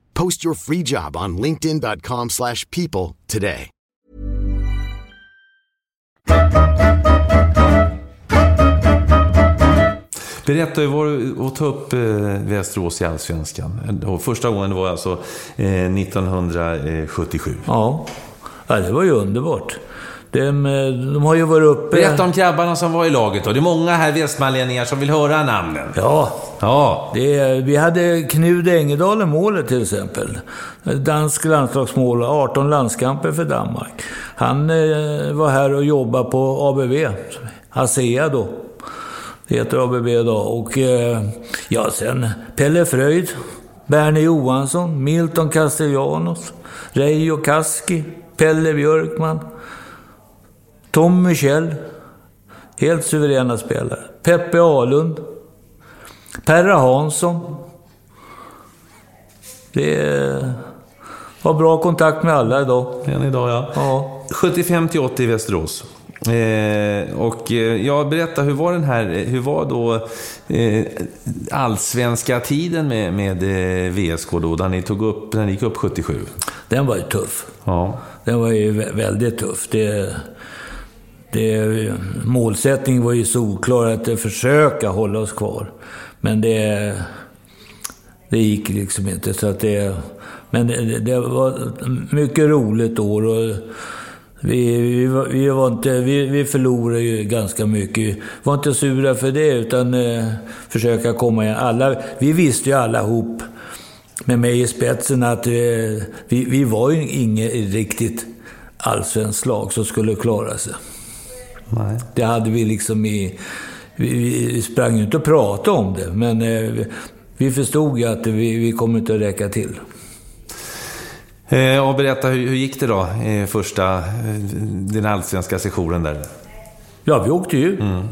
Post your free job on linkedin.com/people today. Berätta, hur var det att ta upp eh, Västerås i Allsvenskan? första gången var alltså eh, 1977. Ja. ja, det var ju underbart. De, de, har ju varit uppe... Berätta om grabbarna som var i laget då. Det är många här västmanlänningar som vill höra namnen. Ja. ja. Det, vi hade Knud Engedal i målet till exempel. Dansk landslagsmål, 18 landskamper för Danmark. Han eh, var här och jobbade på ABV, ASEA då. Det heter ABB idag. Och eh, ja, sen Pelle Fröjd, Bernie Johansson, Milton Castellanos, Reijo Kaski, Pelle Björkman. Tom Michel, helt suveräna spelare. Peppe Alund. Perra Hansson. Det har bra kontakt med alla idag. Än idag, ja. ja. 75 till 80 i Västerås. Eh, och eh, ja, berätta, hur var den här, hur var då eh, allsvenska tiden med, med eh, VSK då, där ni, tog upp, när ni gick upp 77? Den var ju tuff. Ja. Den var ju väldigt tuff. Det, det, målsättningen var ju solklar, att försöka hålla oss kvar. Men det, det gick liksom inte. Så att det, men det, det var mycket roligt år. Och vi, vi, var, vi, var inte, vi, vi förlorade ju ganska mycket. Vi var inte sura för det, utan eh, försöka komma igen. Alla, vi visste ju allihop, med mig i spetsen, att eh, vi, vi var ju inget riktigt allsvenskt lag som skulle klara sig. Nej. Det hade vi liksom i... Vi, vi sprang ju inte och pratade om det, men eh, vi förstod ju att vi, vi kommer inte att räcka till. Eh, och berätta, hur, hur gick det då, i första, eh, den allsvenska sessionen där? Ja, vi åkte ju. Mm.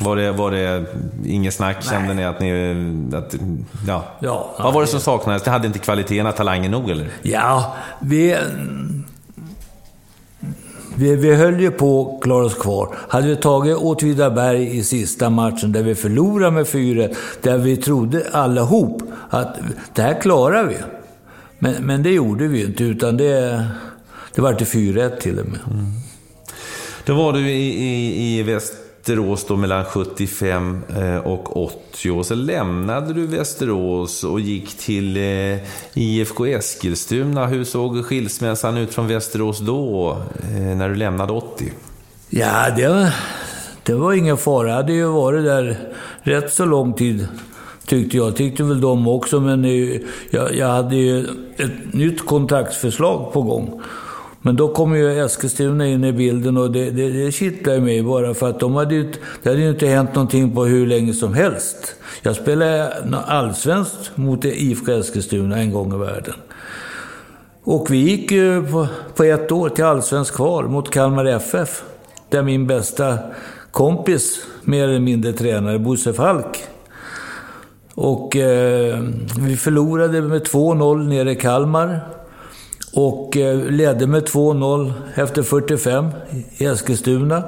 Var det, var det inget snack? Nej. Kände ni att ni... Att, ja. ja. Vad var det som saknades? Det hade inte kvaliteterna, talangen nog, eller? Ja, vi vi, vi höll ju på att klara oss kvar. Hade vi tagit Åtvidaberg i sista matchen, där vi förlorade med 4 där vi trodde allihop att det här klarar vi. Men, men det gjorde vi inte, utan det, det var till 4-1 till och med. Mm. Då var du i, i, i Väst Västerås då mellan 75 eh, och 80. Och så lämnade du Västerås och gick till eh, IFK Eskilstuna. Hur såg skilsmässan ut från Västerås då, eh, när du lämnade 80? Ja, det var, det var ingen fara. Jag hade ju varit där rätt så lång tid, tyckte jag. Tyckte väl de också, men jag, jag hade ju ett nytt kontraktsförslag på gång. Men då kommer ju Eskilstuna in i bilden och det, det, det kittlade mig bara för att de hade ju, det hade ju inte hänt någonting på hur länge som helst. Jag spelade allsvenskt mot IFK Eskilstuna en gång i världen. Och vi gick ju på, på ett år till allsvensk kval mot Kalmar FF. Där min bästa kompis, mer eller mindre tränare, Bosse Falk. Och eh, vi förlorade med 2-0 nere i Kalmar. Och eh, ledde med 2-0 efter 45 i Eskilstuna.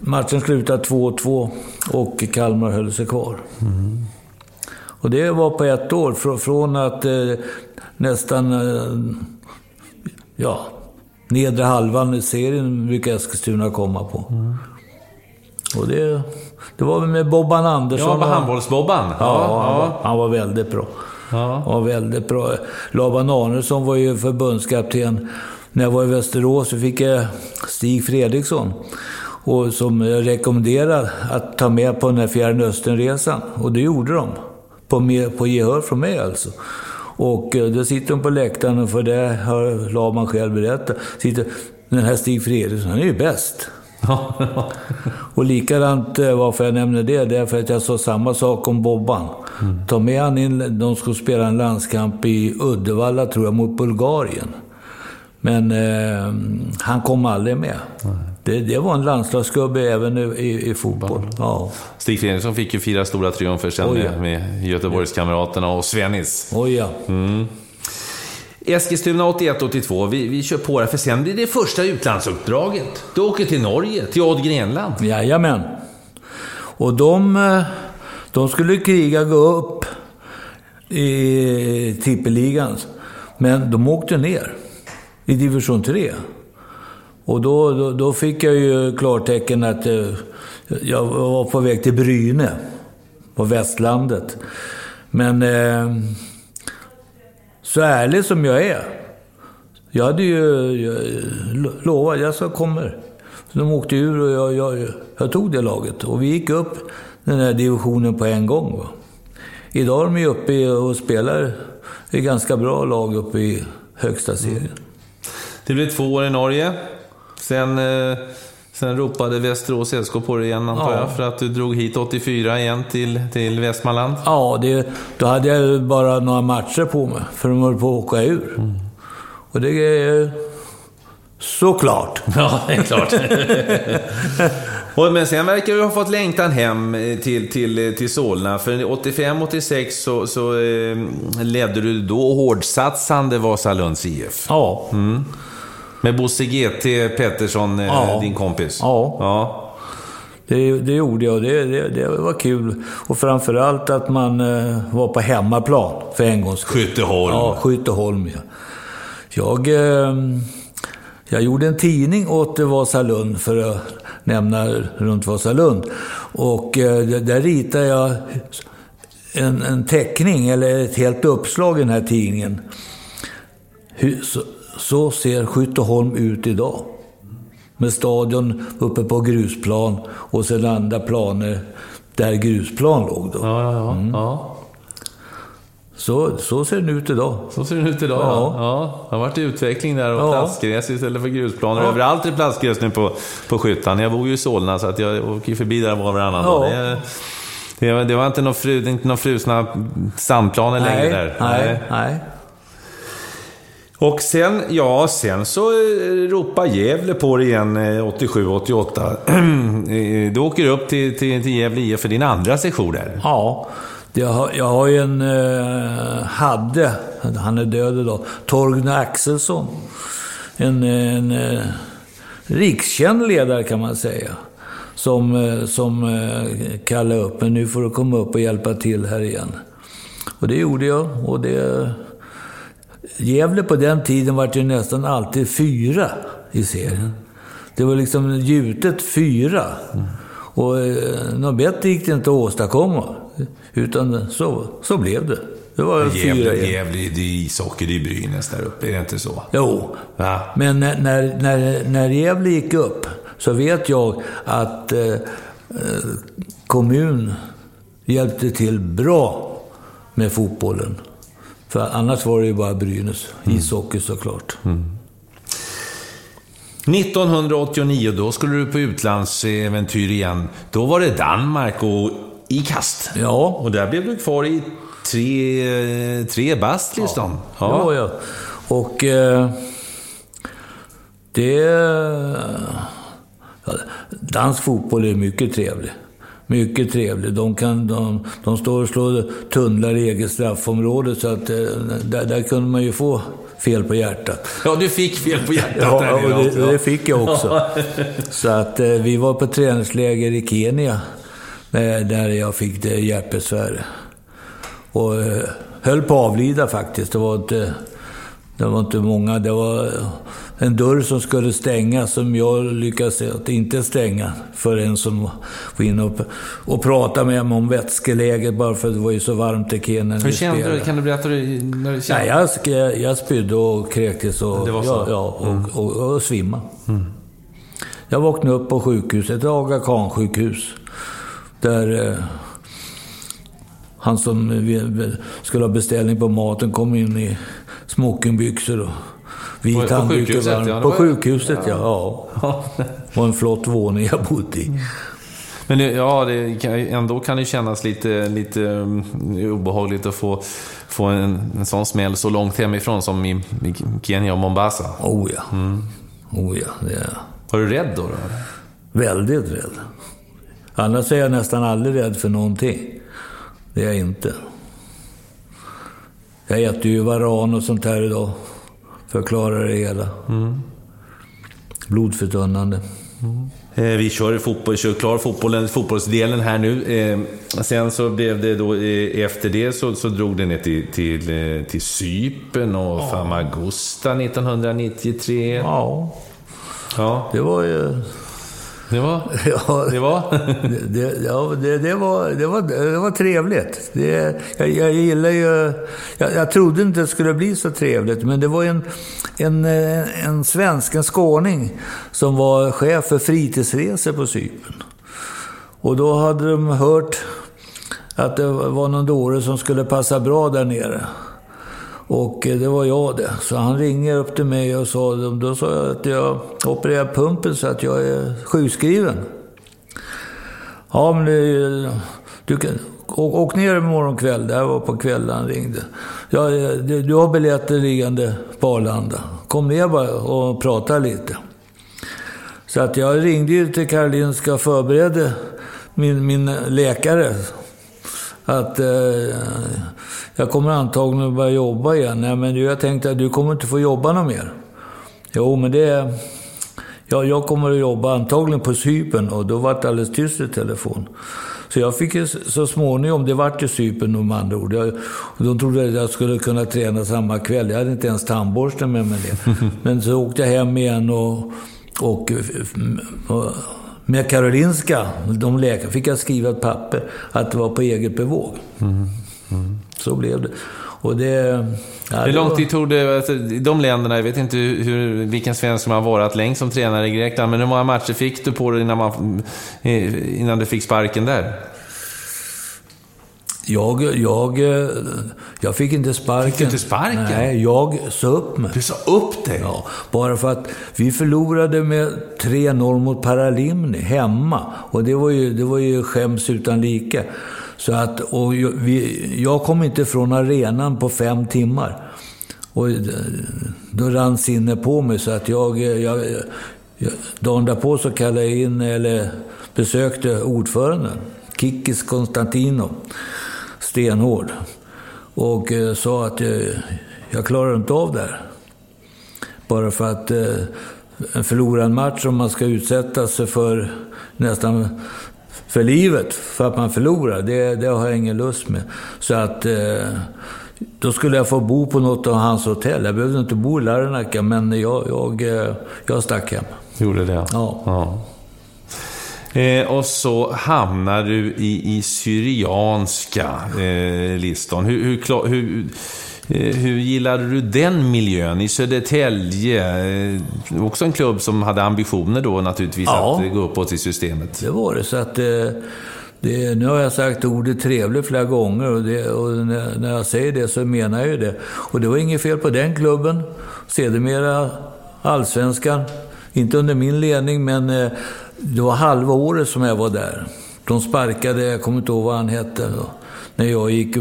Matchen slutade 2-2 och Kalmar höll sig kvar. Mm. Och det var på ett år, från att eh, nästan... Eh, ja, nedre halvan i serien brukar Eskilstuna komma på. Mm. Och det, det var med Bobban Andersson. Ja, med handbollsbobban. Ja, ja, han, var, han var väldigt bra. Ja. Var väldigt bra. Laban Arnesson var ju förbundskapten. När jag var i Västerås så fick jag Stig Fredriksson. Och som jag rekommenderade att ta med på den här Fjärran Östern-resan. Och det gjorde de. På, med, på gehör från mig alltså. Och eh, då sitter de på läktaren och för det har Laban själv berättat. Sitter, den här Stig Fredriksson, han är ju bäst och likadant, eh, varför jag nämner det, det är för att jag sa samma sak om Bobban. Mm. Ta med han in, de skulle spela en landskamp i Uddevalla, tror jag, mot Bulgarien. Men eh, han kom aldrig med. Det, det, var en landslagsgubbe även i, i fotboll. Ja. Stig Fredriksson fick ju fyra stora triumfer sen oh ja. med, med Göteborgskamraterna och Svennis. Oh ja. Mm. Eskilstuna 81-82, vi, vi kör på det, för sen blir det första utlandsuppdraget. Du åker till Norge, till Odd Grenland. Jajamän. Och de, eh, de skulle kriga gå upp i tippeligan. Men de åkte ner i division 3. Och då, då, då, fick jag ju klartecken att eh, jag var på väg till Bryne, på västlandet. Men eh, så ärlig som jag är. Jag hade ju jag, lovat, jag ska komma. Så de åkte ur och jag, jag, jag, tog det laget. Och vi gick upp den här divisionen på en gång. Va? Idag är de ju uppe och spelar i ganska bra lag uppe i högsta serien. Mm. Det blev två år i Norge. Sen, eh, sen ropade Västerås SK på dig igen antar ja. jag, för att du drog hit 84 igen till, till Västmanland. Ja, det, då hade jag bara några matcher på mig, för de höll på att åka ur. Mm. Och det är såklart. Ja, det är klart. Men sen verkar du ha fått längtan hem till, till, till Solna. För 85-86 så, så eh, ledde du då hårdsatsande Vasalunds IF. Ja. Mm. Med Bosse GT Pettersson, eh, ja. din kompis? Ja. ja. Det, det gjorde jag det, det, det, var kul. Och framförallt att man eh, var på hemmaplan för en gångs skull. Skytteholm. Ja, Skytteholm ja. Jag, eh, jag gjorde en tidning åt Vasalund, för att nämna runt Vasalund. Och eh, där ritade jag en, en teckning, eller ett helt uppslag i den här tidningen. Hur, så, så ser Skytteholm ut idag. Med stadion uppe på grusplan och sen andra planer där grusplan låg då. Ja, ja, mm. ja. Så, så ser den ut idag. Så ser den ut idag, ja. ja. Det har varit utveckling där och ja. plastgräs istället för grusplaner. Ja. Överallt är plastgräs nu på, på Skyttan. Jag bor ju i Solna, så att jag åker förbi där var och varannan ja. dag. Det, det, det, var inte några frusna sandplaner längre där. Nej, nej. Och sen, ja, sen så eh, ropar Gävle på det igen eh, 87-88. Eh, du åker upp till, till, till Gävle IF för din andra session där. Ja, jag har, jag har ju en, eh, hade, han är död idag, Torgny Axelsson. En, en eh, rikskänd ledare kan man säga. Som, eh, som eh, kallade upp men nu får du komma upp och hjälpa till här igen. Och det gjorde jag. Och det Gävle på den tiden var ju nästan alltid fyra i serien. Det var liksom gjutet fyra. Mm. Och eh, något bättre gick det inte att åstadkomma. Utan så, så blev det. Det var Gävle, fyra Gävle, det är ishockey, det är Brynäs där uppe. Är det inte så? Jo, Ja. men när, när, när, när Gävle gick upp så vet jag att eh, eh, kommun hjälpte till bra med fotbollen. För annars var det ju bara Brynäs. Ishockey såklart. 1989, då skulle du på utlandsäventyr igen. Då var det Danmark och i kast. Ja. Och där blev du kvar i tre, tre bast liksom. Ja, ja. Och eh, det... Ja, dansk fotboll är mycket trevlig. Mycket trevlig. De, kan, de, de står och slår tunnlar i eget straffområde, så att eh, där, där kunde man ju få fel på hjärtat. Ja, du fick fel på hjärtat Ja, där nere det, det fick jag också. Så att eh, vi var på träningsläger i Kenya, där, där jag fick det hjärtbesvär. Och eh, höll på att avlida faktiskt. Det var inte, det var inte många. Det var en dörr som skulle stängas som jag lyckades att inte stänga för en som var inne och, och pratade med mig om vätskeläget bara för att det var ju så varmt i Kenya. när Hur kände du? Kan du berätta hur- när du kände? Nej, jag, jag spydde och kräktes och, Det var så? Mm. Ja, ja, och, och, och svimma. Jag vaknade upp på sjukhuset, ett Aga Khan-sjukhus. Där eh, han som skulle ha beställning på maten kom in i smokingbyxor På- vit på handduk. sjukhuset, över- ja, På sjukhuset, ja. ja. Och en flott våning jag bodde i. Men det, ja, det kan, ändå kan det kännas lite, lite um, obehagligt att få, få en, en sån smäll så långt hemifrån som i, i Kenya och Mombasa. Oh ja. Oh ja, det är Var du rädd då? då? väldigt rädd. Annars är jag nästan aldrig rädd för någonting. Det är jag inte. Jag äter ju varan och sånt här idag. För att klara det hela. Blodförtunnande. Eh, vi kör fotboll, kör klar fotbollen, fotbollsdelen här nu. Eh, sen så blev det då, eh, efter det så, så drog det ner till, till, till Cypern och Famagusta 1993. Ja, Ja, det var ju... det var... Ja, Det var... Det, ja, det, det, var, det, var, det var trevligt. Det, jag, jag gillar ju... Jag, jag trodde inte det skulle bli så trevligt, men det var en, en, en svensk, en skåning, som var chef för fritidsresor på Cypern. Och då hade de hört att det var någon dåre som skulle passa bra där nere. Och eh, det var jag det. Så han ringer upp till mig och sa, då sa jag att jag opererar pumpen så att jag är sjukskriven. Ja, men det, du kan, åk, åk ner imorgon kväll. Det här var på kvällen han ringde. Ja, eh, du, du har biljetter liggande på Arlanda. Kom ner bara och prata lite. Så att jag ringde ju till Karolinska och förberedde min, min läkare. Att eh, jag kommer antagligen att börja jobba igen. Nej, men jag tänkte att du kommer inte få jobba något mer. Jo, men det... Ja, jag kommer att jobba antagligen på Cypern och då var det alldeles tyst i telefon. Så jag fick ju så småningom, det vart ju Cypern med andra ord. Jag, de trodde att jag skulle kunna träna samma kväll. Jag hade inte ens tandborsten med mig det. Men så åkte jag hem igen och, och, och med Karolinska, de läkare, fick jag skriva ett papper att det var på eget bevåg. Så blev det. Och det... Ja, Hur lång tid tog det, alltså, i de länderna, jag vet inte hur, vilken svensk som har varit längst som tränare i Grekland, men hur många matcher fick du på dig innan, man, innan du fick sparken där? Jag, jag, jag fick inte sparken. Fick du inte sparken? Nej, jag sa upp mig. Du sa upp dig? Ja, bara för att vi förlorade med 3-0 mot Paralimni hemma. Och det var ju, det var ju skäms utan like. Så att, och jag, vi, jag kom inte från arenan på fem timmar. Och eh, då rann sinne på mig så att jag, eh, jag, jag dagen därpå så kallade jag in, eller besökte ordföranden, Kikis Konstantino, stenhård. Och eh, sa att eh, jag klarar inte av det här. Bara för att eh, en förlorad match om man ska utsätta sig för nästan för livet för att man förlorar, det, det har jag ingen lust med. Så att eh, då skulle jag få bo på något av hans hotell. Jag behövde inte bo i Larnaca, men jag, jag, eh, jag stack hem. Gjorde det? Ja. ja. Eh, och så hamnar du i, i Syrianska eh, listan. Hur, hur, hur, hur gillade du den miljön i Södertälje? Eh, också en klubb som hade ambitioner då naturligtvis Ja. att eh, gå uppåt i systemet. Det var det. Så att, eh, det, nu har jag sagt ordet trevlig flera gånger och, det, och när, när jag säger det så menar jag ju det. Och det var inget fel på den klubben. Sedermera allsvenskan. Inte under min ledning, men eh, det var halva året som jag var där. De sparkade, jag kommer inte ihåg vad han hette, då, när jag gick.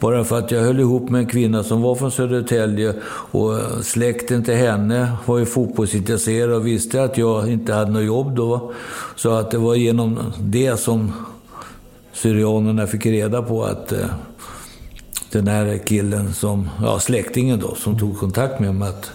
Bara för att jag höll ihop med en kvinna som var från Södertälje och släkten till henne var ju fotbollsintresserad och visste att jag inte hade något jobb då. Så att det var genom det som Syrianerna fick reda på att eh, den här killen, som, ja släktingen då, som tog kontakt med mig, att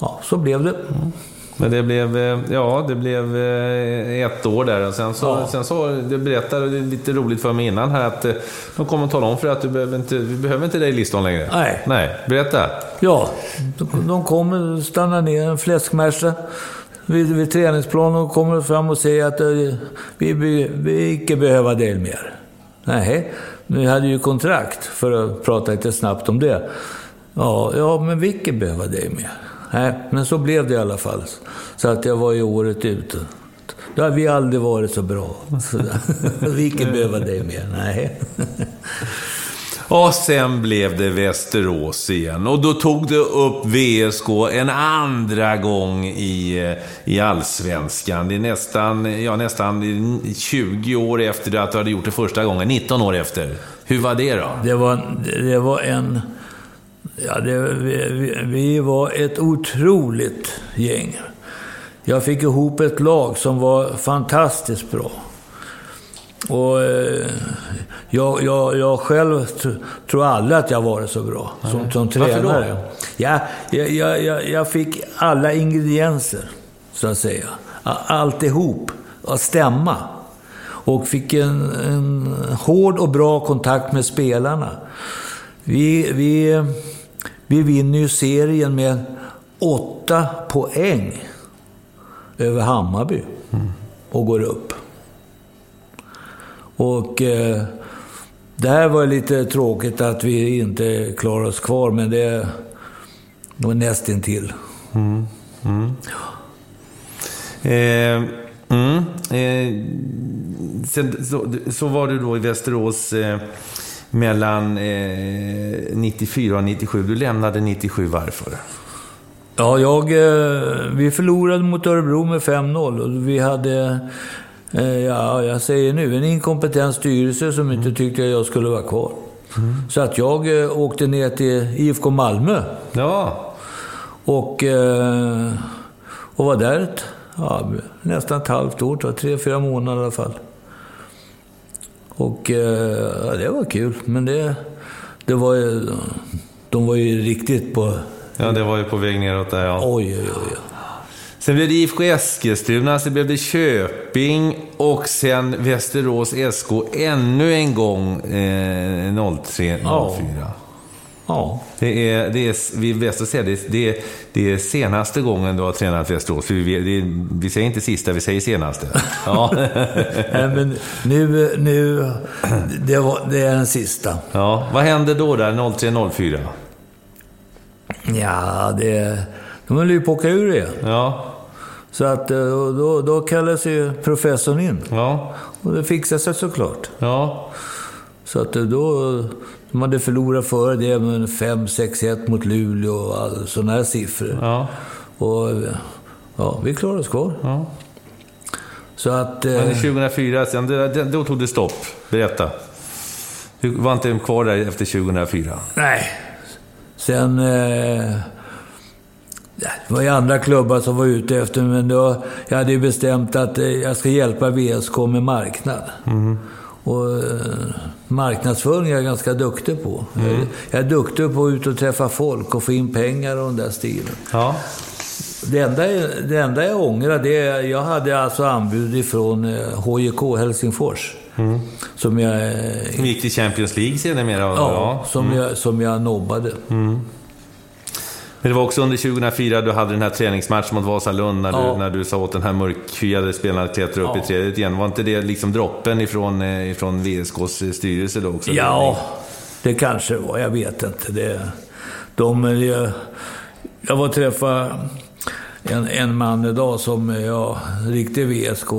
ja, så blev det. Mm. Men det blev, eh, ja, det blev eh, ett år där och sen så, Ja. sen så du berättade lite roligt för mig innan här att eh, de kommer att tala om för dig att du behöver inte, vi behöver inte dig i listan längre. Nej. Nej, berätta. Ja, de, kommer, stannar ner en fläskmärsa vid, vid träningsplanen och kommer fram och säger att vi, vi, vi icke behöver dig mer. Nej, vi hade ju kontrakt för att prata lite snabbt om det. Ja, ja men vi icke behöver dig mer. Nej, men så blev det i alla fall. Så att jag var ju året ute. Då har vi aldrig varit så bra. Vi icke behöver dig mer. Nej. Och sen blev det Västerås igen. Och då tog du upp VSK en andra gång i, eh, i Allsvenskan. Det är nästan, ja, nästan 20 år efter att du hade gjort det första gången. 19 år efter. Hur var det då? Det var, det var en... Ja, det, vi, vi, var ett otroligt gäng. Jag fick ihop ett lag som var fantastiskt bra. Och eh, jag, jag, jag själv tr- tror aldrig att jag varit så bra som, som Varför då? tränare. Ja, jag, jag, jag, fick alla ingredienser, så att säga. Alltihop att stämma. Och fick en, en hård och bra kontakt med spelarna. Vi, vi, vi vinner ju serien med åtta poäng över Hammarby och går upp. Och eh, det här var lite tråkigt att vi inte klarade oss kvar, men det, det var nästintill. Mm, mm. Eh, mm, eh, sen, så, så var du då i Västerås eh, mellan eh, 94 och 97. Du lämnade 97. Varför? Ja, jag, eh, vi förlorade mot Örebro med 5-0 och vi hade, eh, ja, jag säger nu, en inkompetent styrelse som inte tyckte att jag skulle vara kvar. Så att jag eh, åkte ner till IFK Malmö Ja, och, eh, och var där ett, ja, nästan ett halvt år, tre, fyra månader i alla fall. Och eh, ja, det var kul, men det, det var ju, de var ju riktigt på, ja, det var ju på väg neråt där ja. oj, oj, oj. Sen blev det IFK Eskilstuna, sen blev det Köping och sen Västerås SK ännu en gång eh, 03-04. Ja. Ja. Det är, det är, vi bäst att säga, det det, är, det är senaste gången du har tränat Västerås. För vi, det vi säger inte sista, vi säger senaste. Ja, Nej, men nu, nu det, var, det är den sista. ja. Vad hände då där 03-04? Ja, det, de höll ju på att åka ur igen. Ja, Så att eh, då, då kallades ju professorn in. ja, Och det fixade sig såklart. ja. Så att eh, då, de hade förlorat före det med 5-6-1 mot Luleå och sådana här siffror. ja. Och ja, vi klarade oss kvar. Ja. Så att... Men Eh, 2004, sen, då tog det stopp. Berätta. Du var inte kvar där efter 2004? nej. Sen... Eh, det var ju andra klubbar som var ute efter men då, jag hade ju bestämt att eh, jag ska hjälpa VSK med marknad. Och eh, marknadsföring är jag ganska duktig på. Jag, jag är duktig på att ut och träffa folk och få in pengar och den där stilen. Ja. Det enda, det enda jag ångrar, det är jag hade alltså anbud ifrån eh, HJK Helsingfors. Som jag... eh, Som gick till Champions League sedermera? Ja, som, jag, som jag nobbade. Men det var också under 2004 du hade den här träningsmatchen mot Vasalund när, Ja. du, när du sa åt den här mörkhyade spelaren att klättra upp Ja. i trädet igen. Var inte det liksom droppen ifrån, eh, ifrån VSKs styrelse då också? Ja, det kanske var. Jag vet inte. Det, de, jag, jag var och träffade en, en man idag som ja, riktig VSK.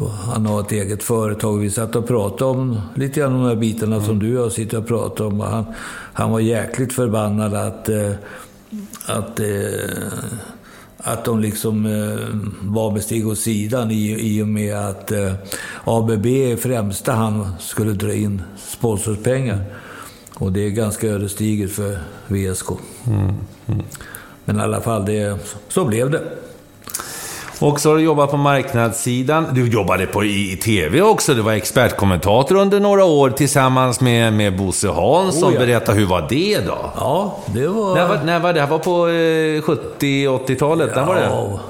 Han har ett eget företag. Vi satt och pratade om lite grann de här bitarna som du och jag sitter och pratar om. Han, han var jäkligt förbannad att, eh, att, eh, att de liksom eh, var med Stig åt sidan i, i och med att eh, ABB i främsta hand skulle dra in sponsorspengar. Och det är ganska ödesdigert för VSK. Men i alla fall, det, så blev det. Och så har du jobbat på marknadssidan. Du jobbade på, i, i TV också. Du var expertkommentator under några år tillsammans med, med Bosse Hansson. Oh, ja. Berätta, hur var det då? Ja, det var... När var, när var det? Det var på eh, 70-80-talet? När var det? Ja.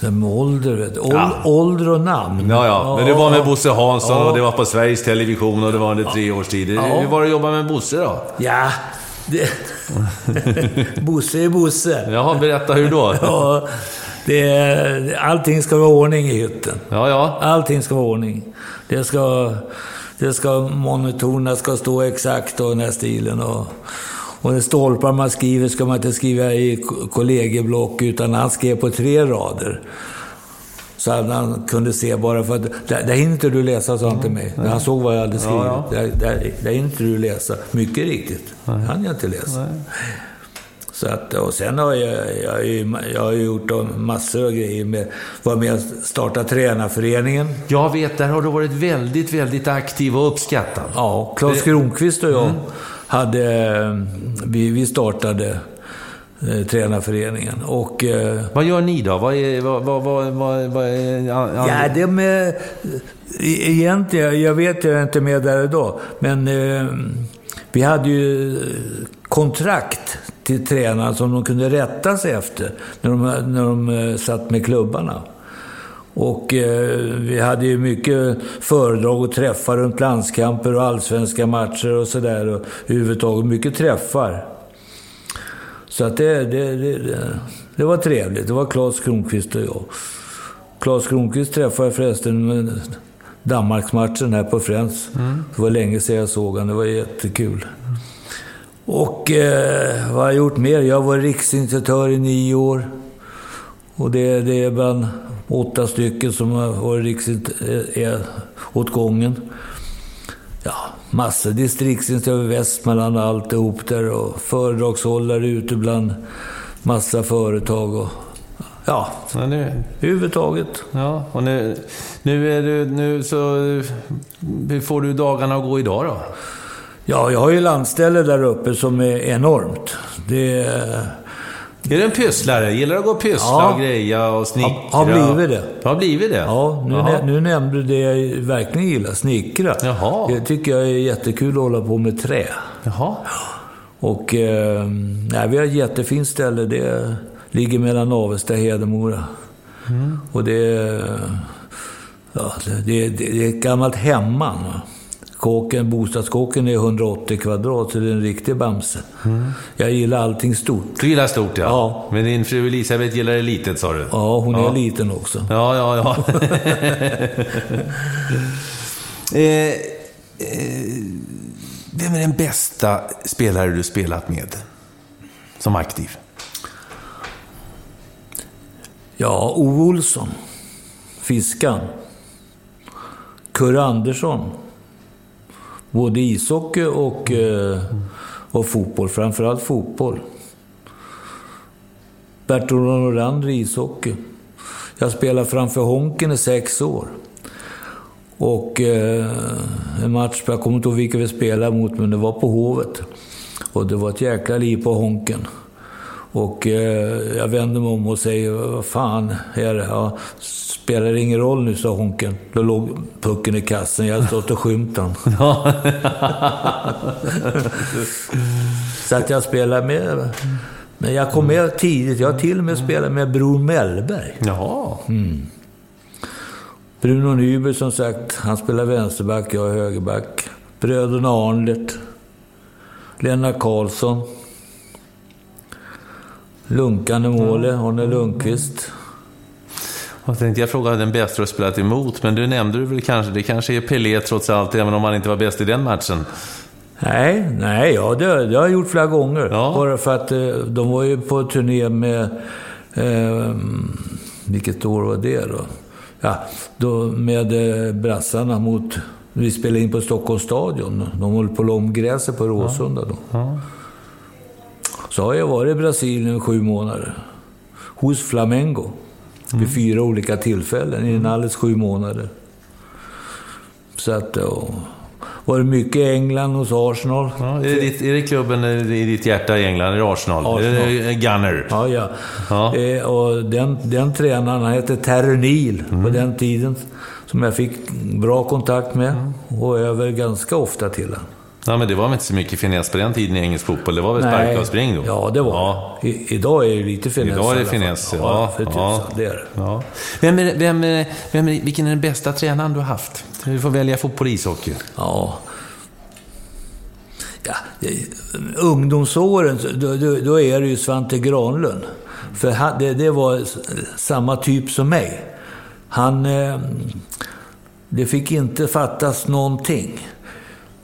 Det med ålder, du. Ål, Ja. Ålder och namn. Ja, ja. Men det var med Bosse Hansson Ja. och det var på Sveriges Television och det var under tre års tid. Ja. Hur var det att jobba med Bosse då? Ja, det... Bosse är Bosse. Jaha, berätta hur då? Ja, det, allting ska vara ordning i hytten. Ja, ja. Allting ska vara ordning. Det ska, det ska monitorerna ska stå exakt och den här stilen. Och, och de stolpar man skriver ska man inte skriva i ko- kollegieblock, utan han skrev på tre rader. Så att han kunde se bara för att... Där, där hinner inte du läsa, sa han till mig. När han såg vad jag hade skrivit. Ja, Där, där, där hinner inte du läsa. Mycket riktigt. Han jag inte läsa. Så att, och sen har jag, jag, har ju, jag har gjort massor av grejer. Med, var med och startade tränarföreningen. Jag vet, där har du varit väldigt, väldigt aktiv och uppskattad. Ja, Claes Kronqvist och jag hade, eh, vi, vi startade eh, tränarföreningen. Och, eh, Vad gör ni då? Vad är... Vad, vad, vad, vad, vad är ja, det med... e- Egentligen, jag vet jag är inte med där idag, men eh, vi hade ju kontrakt till tränarna som de kunde rätta sig efter när de, när de eh, satt med klubbarna. Och eh, vi hade ju mycket föredrag och träffar runt landskamper och allsvenska matcher och sådär. Och överhuvudtaget mycket träffar. Så att det, det, det, det, var trevligt. Det var Claes Kronqvist och jag. Claes Kronqvist träffade jag förresten Danmarksmatchen här på Friends. Det var länge sedan jag såg honom. Det var jättekul. Och eh, vad har jag gjort mer? Jag var riksinstruktör i nio år. Och det, det är bland åtta stycken som har varit riksinstruktör åt gången. Ja, massor. Distriktsinstruktör i Västmanland och alltihop där. Och föredragshållare ute bland massa företag. Och, ja, Ja, nu, överhuvudtaget. ja, och nu, nu är du... Nu så... Hur får du dagarna att gå idag då? Ja, jag har ju landställe där uppe som är enormt. Det är... Är du en pysslare? Gillar du att gå och pyssla Ja. och greja och snickra? Har- har blivit det. Har blivit det? Ja, nu, nä- nu nämnde du det jag verkligen gillar, snickra. Jaha. Det tycker jag är jättekul att hålla på med trä. Jaha. Och eh, nej, vi har ett jättefint ställe. Det ligger mellan Avesta och Hedemora. Mm. Och det, ja, det, det, det är ett gammalt hemman. va. Kåken, bostadskåken är 180 kvadrat, så det är en riktig Bamse. Jag gillar allting stort. Du gillar stort ja. Ja. Men din fru Elisabeth gillar det litet sa du? Ja, hon Ja. är liten också. Ja, ja, ja. eh, eh, vem är den bästa spelare du spelat med? Som aktiv? Ja, Ove Olsson. Fiskan. Kurre Andersson. Både ishockey och, eh, och fotboll. Framförallt fotboll. Bert-Olof Norander i ishockey. Jag spelade framför Honken i sex år. Och eh, en match, jag kommer inte ihåg vilka vi spelade mot, men det var på Hovet. Och det var ett jäkla liv på Honken. Och eh, jag vände mig om och säger, vad fan är det? Ja, spelar ingen roll nu, sa Honken. Då låg pucken i kassen. Jag hade stått och skymt den. Så att jag spelade med. Men jag kom med tidigt. Jag har till och med spelat med Bror Mellberg. Jaha. Bruno Nyberg som sagt, han spelar vänsterback, jag är högerback. Bröderna Arnlert. Lennart Karlsson. lunkande målet, Arne Lundqvist. Jag tänkte jag fråga den bästa du har spelat emot, men du nämnde du väl kanske, det kanske är Pelé trots allt, även om han inte var bäst i den matchen. Nej, nej, ja, det, det har jag gjort flera gånger. Ja. Bara för att eh, de var ju på turné med... Eh, vilket år var det då? Ja, då med eh, brassarna mot... Vi spelade in på Stockholms stadion. De höll på långgräset på Råsunda då. Ja. Så har jag varit i Brasilien i sju månader. Hos Flamengo. Vid fyra olika tillfällen i alldeles sju månader. Så att... Och, var det mycket England hos Arsenal. Ja, är, det ditt, är det klubben i ditt hjärta i England? Är det Arsenal? Arsenal. Är det Gunner? Ja, ja. Ja. Eh, och den, den tränaren, han hette Terry Neal på Mm. den tiden. Som jag fick bra kontakt med och över ganska ofta till honom. Ja, men det var väl inte så mycket finess på den tiden i engelsk fotboll. Det var väl sparka och spring då? Ja, det var Ja. I, Idag är det lite finess Idag är det finess, Ja, ja. för ja. Det är. Ja. Vem är, vem är, vem är, vilken är den bästa tränaren du har haft? Du får välja fotboll och ishockey. Ja. ja. Ungdomsåren, så- då, då, då är det ju Svante Granlund. För han, det, det var samma typ som mig. Han... Eh, det fick inte fattas någonting.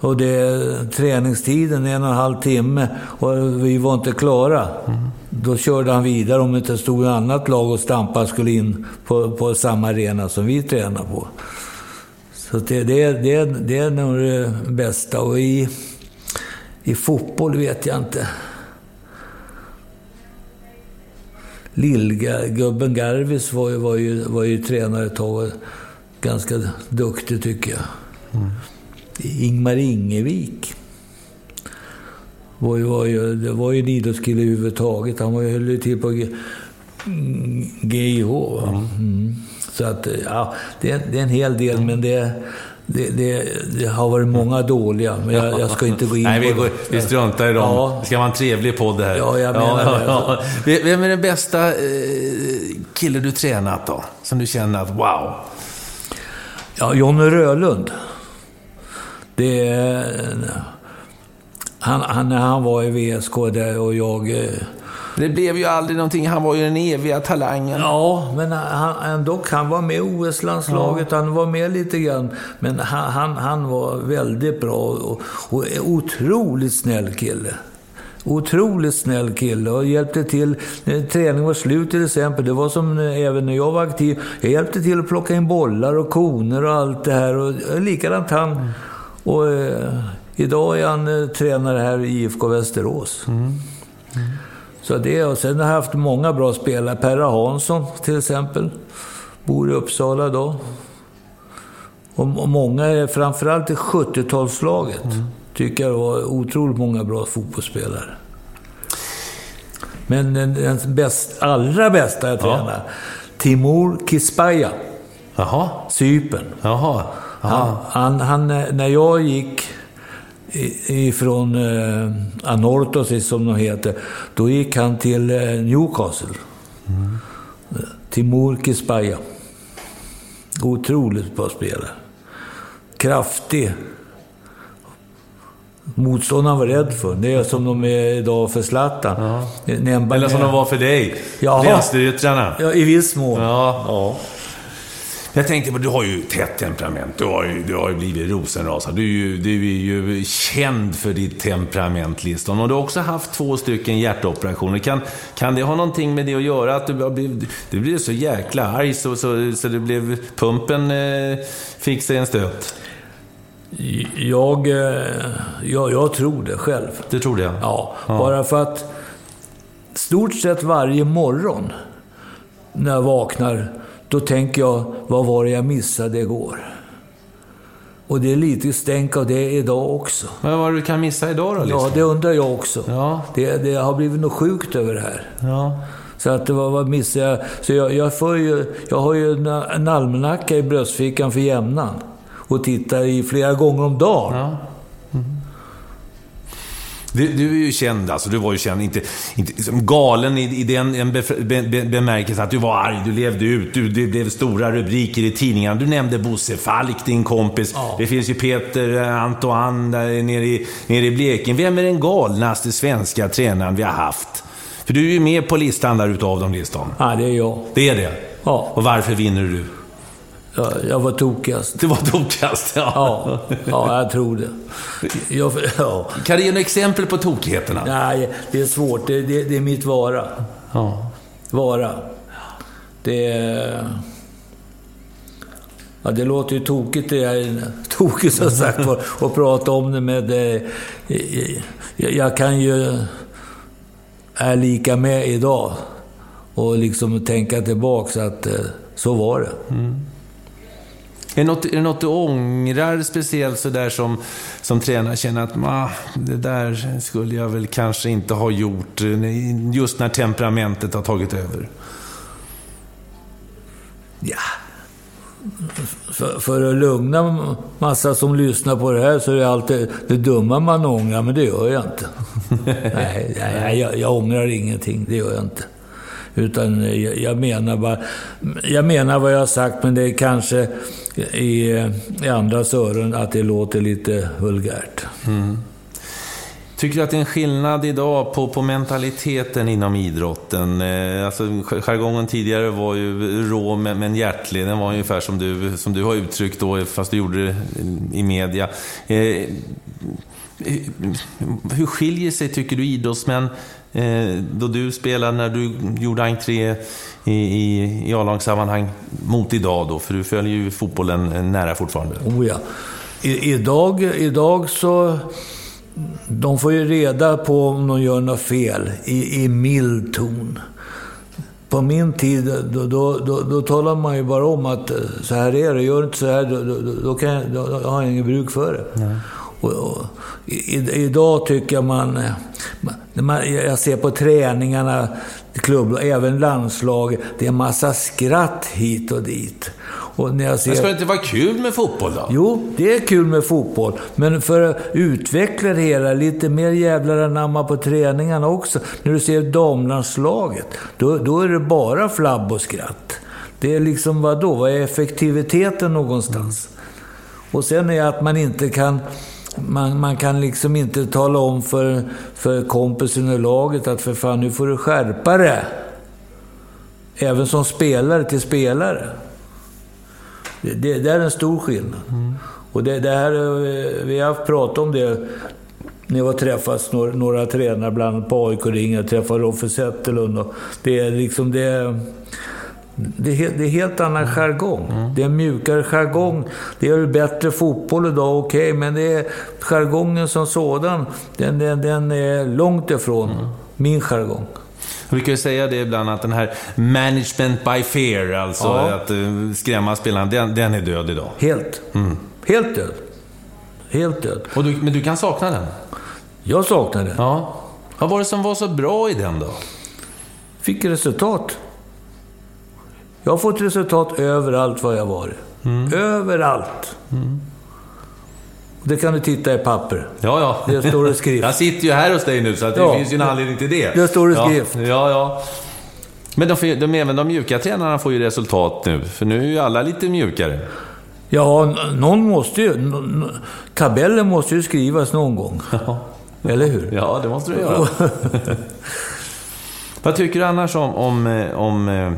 Och det, träningstiden, en och en halv timme, och vi var inte klara. Då körde han vidare om det inte stod ett annat lag och stampade skulle in på, på samma arena som vi tränar på. Så det, det, det, det är nog det bästa. Och i, i fotboll vet jag inte. Lillgubben Garvis var ju, var, ju, var ju tränare ett tag. Ganska duktig tycker jag. Ingmar Ingevik. Var ju, var ju, det var ju en idrottskille överhuvudtaget. Han var ju, höll ju till på GIH. Mm. Så att, ja, det är, det är en hel del, men det, det, det, det har varit många dåliga. Men jag, jag ska inte gå in Nej, vi, går, det. vi struntar i dem. Ja. Det ska vara en trevlig podd det här. Ja, jag menar det. Vem är den bästa eh, kille du tränat då? Som du känner att wow? Ja, Jonny Rölund. Det. Han, han, när han var i VSK där och jag... eh, Det blev ju aldrig någonting. Han var ju den eviga talangen. Ja, men han, ändå, han var med i OS-landslaget, han var med lite grann. Men han, han, han var väldigt bra och, och otroligt snäll kille. Otroligt snäll kille och hjälpte till när träningen var slut till exempel. Det var som eh, även när jag var aktiv. Jag hjälpte till att plocka in bollar och koner och allt det här. Och eh, likadant han. Och eh, idag är han eh, tränare här i IFK Västerås. Så det, och sen har jag haft många bra spelare. Perra Hansson till exempel. Bor i Uppsala idag. Och, och många, framförallt i 70-talslaget, tycker jag var otroligt många bra fotbollsspelare. Men den, den bäst, allra bästa jag tränade, Timur Kispaja, Jaha. Cypern. Jaha. Han, han, han, när jag gick ifrån eh, Anortos, som de heter, då gick han till eh, Newcastle. Timur Kispaja. Otroligt bra spelare. Kraftig. Motståndaren var rädd för. Det är som de är idag för Zlatan. Nämba- Eller som de var för dig. Jaha. Vänsteryttrarna. Ja, i viss mån. Ja. ja. Jag tänkte på, du har ju tätt temperament. Du har ju, du har ju blivit rosenrasad. Du är, ju, du är ju känd för ditt temperament, Liston. Och du har också haft två stycken hjärtoperationer. Kan, kan det ha någonting med det att göra? Att du, du blev så jäkla arg så, så, så det blev... Pumpen eh, fick sig en stöt. Jag, eh, jag, jag tror det själv. Det trodde jag. Ja, bara för att stort sett varje morgon när jag vaknar, då tänker jag, vad var det jag missade igår? Och det är lite stänk av det idag också. Vad var det du kan missa idag då, Liston? Ja, det undrar jag också. Ja. Det, det har blivit något sjukt över det här. Ja. Så att det var, vad missade jag? Så jag, jag, får ju, jag har ju en, en almanacka i bröstfickan för jämnan. Och tittar i flera gånger om dagen. Ja. Du, du är ju känd, alltså. Du var ju känd, inte, inte som galen i, i den en be, be, be, bemärkelse att du var arg, du levde ut, du, det blev stora rubriker i tidningarna. Du nämnde Bosse Falk, din kompis. Det finns ju Peter eh, Antoine där nere i, nere i Blekinge. Vem är den galnaste svenska tränaren vi har haft? För du är ju med på listan där utav de listan. Ja, det är jag. Det är det? Ja. Och varför vinner du? Jag, jag var tokigast. Det var tokigast, ja. Ja, ja jag tror det. Jag, ja. Kan du ge några exempel på tokigheterna? Nej, det är svårt. Det, det, det är mitt vara. Ja. Vara. Det. Ja, det låter ju tokigt, det är tokigt som sagt var, att prata om det med... Jag, jag kan ju... Är lika med idag och liksom tänka tillbaka att eh, så var det. Är det, något, är det något du ångrar speciellt sådär som, som tränare? Känner att ah, det där skulle jag väl kanske inte ha gjort eh, just när temperamentet har tagit över? Ja. För, för att lugna massa som lyssnar på det här så är det alltid det dumma man ångrar, men det gör jag inte. nej, nej jag, jag ångrar ingenting. Det gör jag inte. Utan jag, jag, menar bara... Jag menar vad jag har sagt, men det är kanske i, i andras öron att det låter lite vulgärt. Mm. Tycker du att det är en skillnad idag på, på mentaliteten inom idrotten? Eh, alltså, jargongen tidigare var ju rå men, men hjärtlig. Den var ungefär som du, som du har uttryckt då, fast du gjorde det i media. Eh, hur skiljer sig, tycker du, idrottsmän då du spelade, när du gjorde entré i, i, i A-lagssammanhang mot idag då? För du följer ju fotbollen nära fortfarande. Oh ja. I, idag, idag så... De får ju reda på om de gör något fel i, i mild ton. På min tid, då, då, då, då talar man ju bara om att eh, så här är det. Gör inte så här, då, då, då, kan jag, då, då har jag inget bruk för det. Och, och, i, idag tycker jag man, eh, man... Jag ser på träningarna, klubb, även landslag, det är en massa skratt hit och dit. Och när jag ser... Men ska det inte vara kul med fotboll då? Jo, det är kul med fotboll. Men för att utveckla det hela, lite mer jävlar anamma på träningarna också. När du ser damlandslaget, då, då är det bara flabb och skratt. Det är liksom, vad då? Vad är effektiviteten någonstans? Och sen är att man inte kan... Man, man kan liksom inte tala om för, för kompisen i laget att för fan, nu får du skärpa det. Även som spelare till spelare. Det, det, det är en stor skillnad. Och det, det här, eh, vi har haft prat om det när vi har träffats några, några tränare, bland annat på AIK-ringen. Jag träffade Roffe Zetterlund. Det är liksom... Det, är- det är, det är helt annan jargong. Det är en mjukare jargong. Det är bättre fotboll idag, okej, men det är jargongen som sådan, den, den, den är långt ifrån min jargong. Vi brukar ju säga det ibland att den här management by fear, alltså Ja. att eh, skrämma spelarna, den, den är död idag. Helt. Helt död. Helt död. Du, men du kan sakna den? Jag saknar det. Ja. Vad var det som var så bra i den då? Fick resultat. Jag har fått resultat överallt var jag varit. Överallt. Och Det kan du titta i papper. Ja, ja. Det står i skrift. Jag sitter ju här hos dig nu, så att det Ja. finns ju en anledning till det. Det står i ja. skrift. Ja, ja. Men de, får de, även de mjuka tränarna får ju resultat nu, för nu är ju alla lite mjukare. Ja, någon måste ju... Tabellen måste ju skrivas någon gång. Eller hur? Ja, det måste du göra. Vad tycker du annars om, om, eh, om, eh,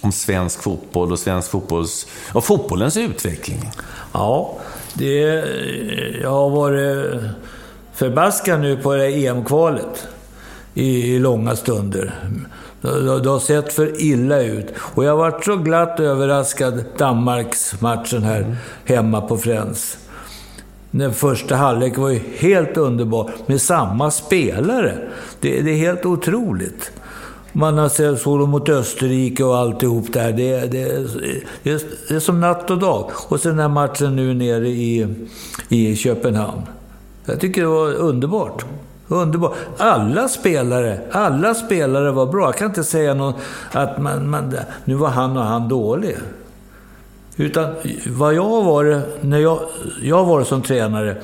om svensk fotboll och svensk fotbolls... Och fotbollens utveckling? Ja, det... Jag har varit förbaskad nu på det här EM-kvalet i, i långa stunder. Det, det, har sett för illa ut. Och jag har varit så glatt överraskad Danmarks-matchen här hemma på Friends. Den första halvlek var ju helt underbar, med samma spelare. Det, det är helt otroligt. Man har sett så mot Österrike och alltihop där. Det, det, det, är, det är som natt och dag. Och sen den här matchen nu nere i, i Köpenhamn. Jag tycker det var underbart. Underbart. Alla spelare, alla spelare var bra. Jag kan inte säga någon, att man, man, nu var han och han dålig. Utan vad jag har varit, när jag, jag har varit som tränare,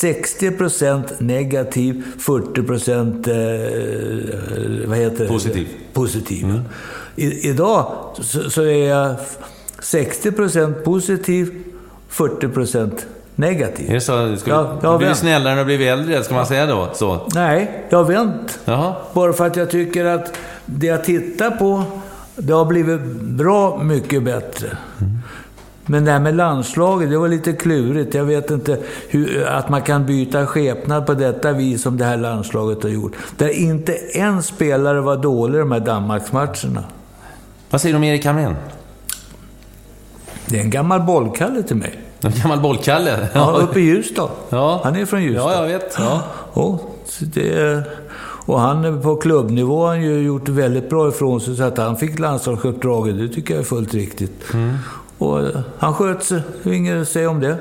60% negativ, 40% eh, vad heter det? Positiv. Positiv. I, idag så, så är jag 60% positiv, 40% negativ. Är det så? Du, jag du har blir vänt. snällare när du blivit äldre, ska man säga då? Så. Nej, jag har vänt. Jaha. Bara för att jag tycker att det jag tittar på, det har blivit bra mycket bättre. Men det här med landslaget, det var lite klurigt. Jag vet inte hur, att man kan byta skepnad på detta vis som det här landslaget har gjort. Där inte en spelare var dålig de här Danmarksmatcherna. Vad säger du om Erik Hamrén? Det är en gammal bollkalle till mig. En gammal bollkalle? Ja, uppe i Ljusdal. Ja. Han är från Ljusdal. Ja, jag vet. Ja. Och, det, och han är på klubbnivå har ju gjort väldigt bra ifrån sig, så att han fick landslagsuppdraget, det tycker jag är fullt riktigt. Mm. Och han sköt sig, inget att säga om det.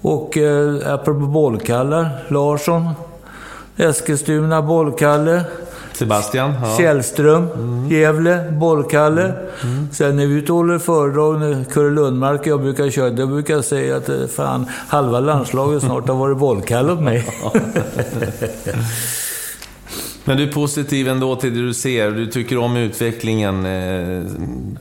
Och eh, apropå bollkallar, Larsson, Eskilstuna, bollkalle. Sebastian? Ja. Källström, Gävle, bollkalle. Sen när vi ute och håller föredrag, när Kurre Lundmark och jag brukar köra, då brukar jag säga att eh, fan, halva landslaget snart har varit bollkalle åt mig. Men du är positiv ändå till det du ser. Du tycker om utvecklingen. eh,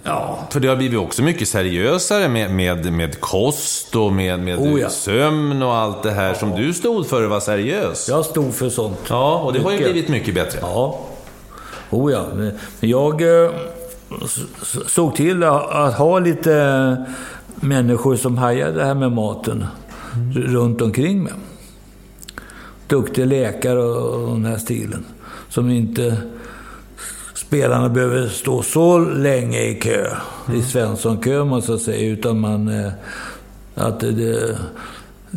Ja. För det har blivit också mycket seriösare med, med, med kost och med, med Oh ja. sömn och allt det här som du stod för var seriös. Jag stod för sånt. Ja, och det har ju Mycket. blivit mycket bättre. Ja. Oh ja. Jag eh, såg till att, ha lite människor som hajade det här med maten r- runt omkring mig. Duktiga läkare och, och den här stilen. Som inte spelarna behöver stå så länge i kö. I Svensson-kö, måste jag säga. Utan man... eh, Att det,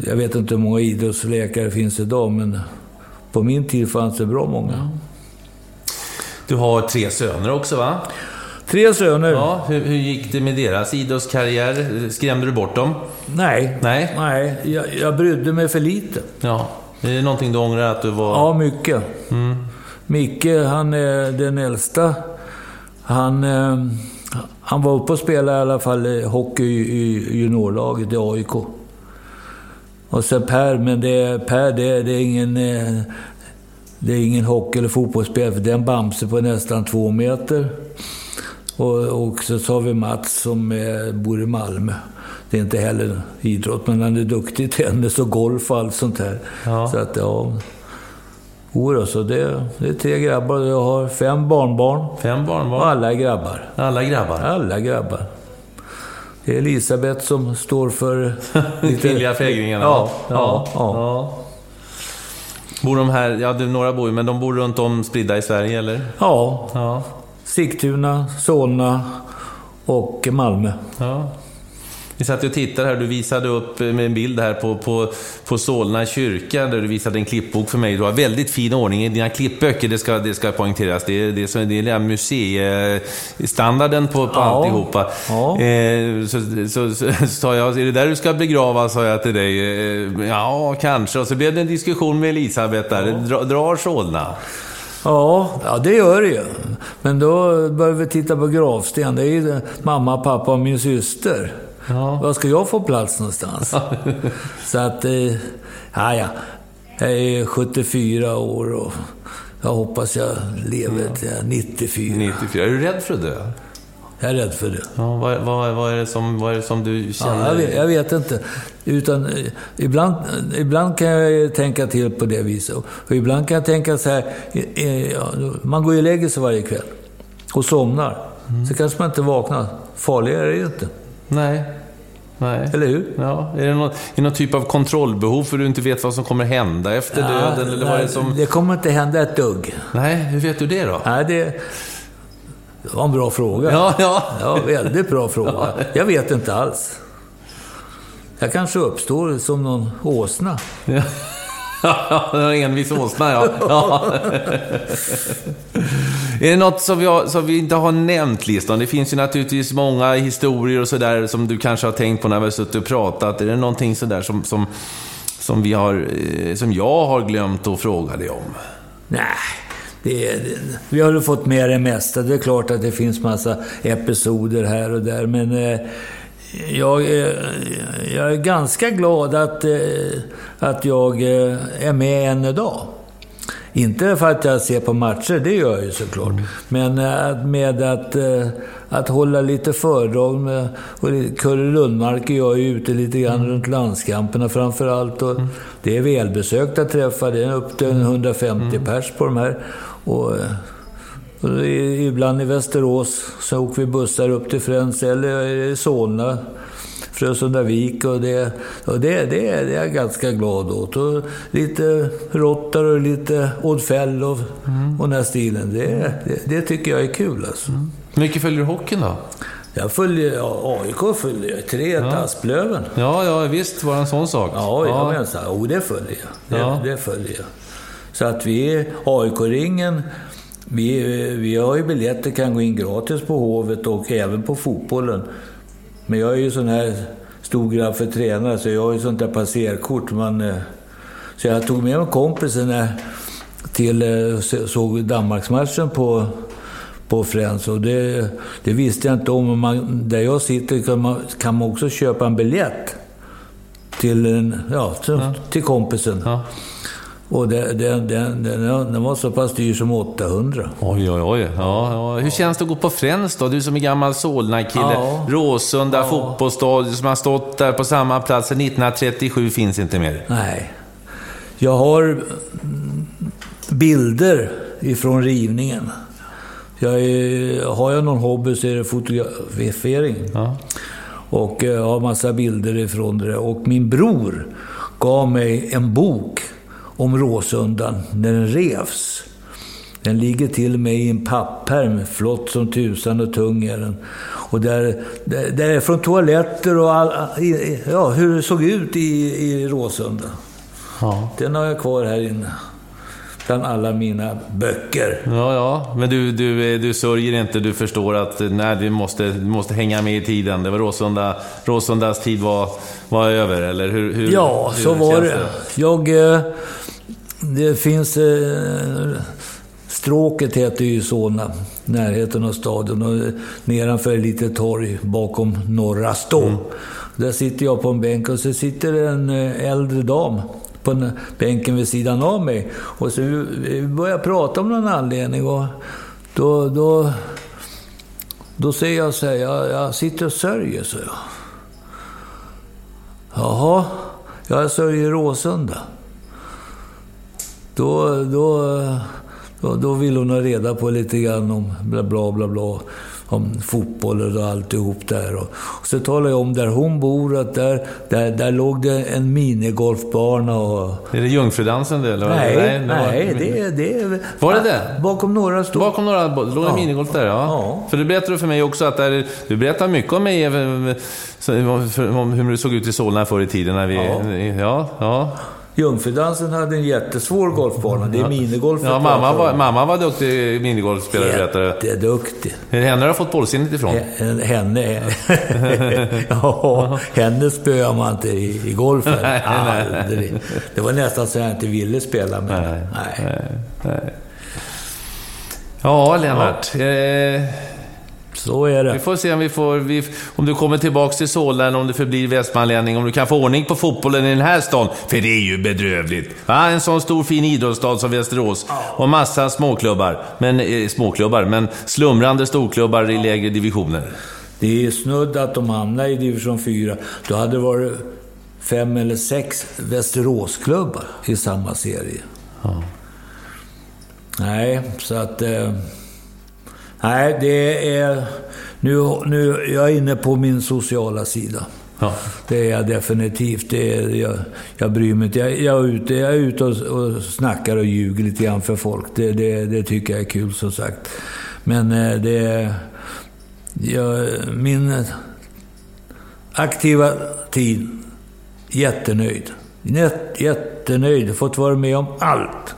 jag vet inte hur många idrottsläkare det finns idag, men på min tid fanns det bra många. Du har tre söner också, va? Tre söner. Ja, hur, hur gick det med deras idrottskarriär? Skrämde du bort dem? Nej. Nej. Nej, jag, jag brydde mig för lite. Ja. Är det någonting du ångrar att du var... Ja, mycket. Micke, han är den äldsta. Han, eh, han var uppe och spelade i alla fall hockey i, juniorlaget i AIK. Och sen Per, men det, Per det, det är ingen... eh, Det är ingen hockey eller fotbollsspelare, för det är en Bamse på nästan två meter. Och, och så har vi Mats som eh, bor i Malmö. Det är inte heller idrott, men han är duktig i tennis och golf och allt sånt här. Ja. Så att, ja... Jodå, så det, det är tre grabbar och jag har fem barnbarn. Fem Och barnbarn? alla är grabbar. Alla grabbar? Alla grabbar. Det är Elisabeth som står för... De kvinnliga fägringarna? Ja, ja, ja. ja. Bor de här, ja några bor ju, men de bor runt om spridda i Sverige eller? ja. Ja. Sigtuna, Solna och Malmö. ja. Vi satt och tittade här, du visade upp med en bild här på, på, på Solna kyrka, där du visade en klippbok för mig. Du har väldigt fin ordning i dina klippböcker, det ska, det ska poängteras. Det det så- det är museistandarden på, på Ja. alltihopa. Ja. Eh, så, så, så, sa jag, är det där du ska begravas, sa jag till dig. Eh, ja, kanske. Och så blev det en diskussion med Elisabeth där. Dra, drar Solna? Ja, ja, det gör det ju. Men då börjar vi titta på gravsten. Det är ju mamma, pappa och min syster. Ja. Var ska jag få plats någonstans? Så att, eh, ja, ja. Jag är 74 år och jag hoppas jag lever till jag är 94. 94. Är du rädd för att dö? Jag är rädd för det. Ja, vad, vad, vad, är det som, vad är det som du känner? Ja, jag, vet, jag vet inte. Utan, eh, ibland, ibland kan jag tänka till på det viset. Och ibland kan jag tänka så här, eh, eh, man går ju och lägger sig varje kväll och somnar. Så kanske man inte vaknar. Farligare är det ju inte. Nej. Nej. Eller hur? Ja. Är det någon, är någon typ av kontrollbehov för du inte vet vad som kommer hända efter döden? Eller vad är det som... det kommer inte hända ett dugg. Nej, hur vet du det då? Nej, det, det var en bra fråga. Ja, ja. Ja, väldigt bra fråga. Jag vet inte alls. Jag kanske uppstår som någon åsna. Ja, en envis åsna, ja. ja. är det något som vi, har, som vi inte har nämnt, listan? Det finns ju naturligtvis många historier och sådär som du kanske har tänkt på när vi har suttit och pratat. Är det någonting sådär som, som, som, vi har, eh, som jag har glömt att fråga dig om? Nej, det, det, vi har ju fått med det mesta. Det är klart att det finns massa episoder här och där, men eh, jag, är- jag är ganska glad att, eh, att jag eh, är med än idag. Inte för att jag ser på matcher, det gör jag ju såklart. Men eh, med att, eh, att hålla lite föredrag med... Kurre Lundmark och jag är ute lite grann runt landskamperna framför allt. Och Det är välbesökta träffar. Det är upp till 150 pers på de här. Och, eh, och ibland i Västerås, så åker vi bussar upp till Friends eller i Solna. Frösundavik och det, och det, det, det är jag ganska glad åt. Och lite Rottar och lite Oddfell och, mm. och den här stilen. Det, det, det, tycker jag är kul alltså. Mm. Mycket följer du hockeyn då? Jag följer, ja, AIK följer jag. Tre ja. Asplöven. Ja, ja, visst var det en sån sak. Ja, ja. men så, oh, det följer jag. Det, ja. det följer jag. Så att vi, AIK-ringen, vi, vi har ju biljetter, kan gå in gratis på Hovet och även på fotbollen. Men jag är ju sån här stor grabb för tränare, så jag har ju sånt där passerkort. Man, eh, så jag tog med mig kompisen till, eh, såg Danmarksmatchen på, på Friends. Och det, det visste jag inte om. Man, där jag sitter kan man, kan man också köpa en biljett till, en, ja, till, ja. till kompisen. Ja. Och det, det, det, den var så pass dyr som 800. Oj, oj, oj. Ja, ja. Hur känns det att gå på Friends då? Du som är gammal Solna-kille. Ja. Råsunda ja. fotbollsstadion som har stått där på samma plats sedan 1937 finns inte mer. Nej. Jag har bilder ifrån rivningen. Jag är, har jag någon hobby så är det fotografering. Ja. Och jag har massa bilder ifrån det. Och min bror gav mig en bok om Råsundan när den revs. Den ligger till mig i en papphärm, flott som tusan och tung är den. Och där, där, där är från toaletter och all, ja, hur det såg ut i, i Råsunda. Ja. Den har jag kvar här inne. Bland alla mina böcker. Ja, ja. Men du, du, du sörjer inte. Du förstår att nej, du, måste, du måste hänga med i tiden. Det var Råsunda, Råsundas tid var, var över, eller hur? hur ja, hur så var det. det. Jag... Eh, det finns... Eh, stråket heter ju Solna, närheten av staden. Och nedanför är lite torg bakom Norra Stå. Mm. Där sitter jag på en bänk och så sitter en eh, äldre dam på bänken vid sidan av mig. Och så vi började prata om någon anledning och då, då, då säger jag så här, jag, jag sitter och sörjer, så jag. Jaha, jag sörjer Råsunda. Då, då, då, då vill hon ha reda på lite grann om bla bla bla, bla om fotboll och alltihop där. Och, och så talade jag om där hon bor, att där, där, där låg det en minigolfbana. Och... Är det Jungfrudansen det? Eller? Nej, nej, det, nej var... det, det Var det det? Bakom några stod... Bakom några låg ja. minigolf där, ja. ja. För det berättade du för mig också, att där, du berättar mycket om mig, om hur det såg ut i Solna förr i tiden. När vi, ja. ja, ja. Jungfrudansen hade en jättesvår golfbana. Det är minigolf. Ja, mamma var, mamma var duktig minigolfspelare, berättade Jätteduktig. Är det henne du har fått bollsinnet ifrån? Henne? ja, henne spöar man inte i, i golfen. Aldrig. Det var nästan så jag inte ville spela med. Nej. nej. nej. Ja, Lennart. Ja. Eh... Så är det. Vi får se om, vi får, vi, om du kommer tillbaka till Solna, om du förblir västmanlänning, om du kan få ordning på fotbollen i den här stan. För det är ju bedrövligt. Va? En sån stor fin idrottsstad som Västerås. Och massa småklubbar. Men, eh, småklubbar, men slumrande storklubbar i lägre divisioner. Det är snudd att de hamnar i division 4. Då hade det varit fem eller sex Västeråsklubbar i samma serie. Ja. Nej, så att... Eh, Nej, det är... Nu, nu, jag är inne på min sociala sida. Ja. Det är jag definitivt. Det är, jag, jag bryr mig inte. Jag, jag, är ute, jag är ute och, och snackar och ljuger lite grann för folk. Det, det, det tycker jag är kul, som sagt. Men eh, det. Jag, min aktiva tid, jättenöjd. Jättenöjd. Fått vara med om allt.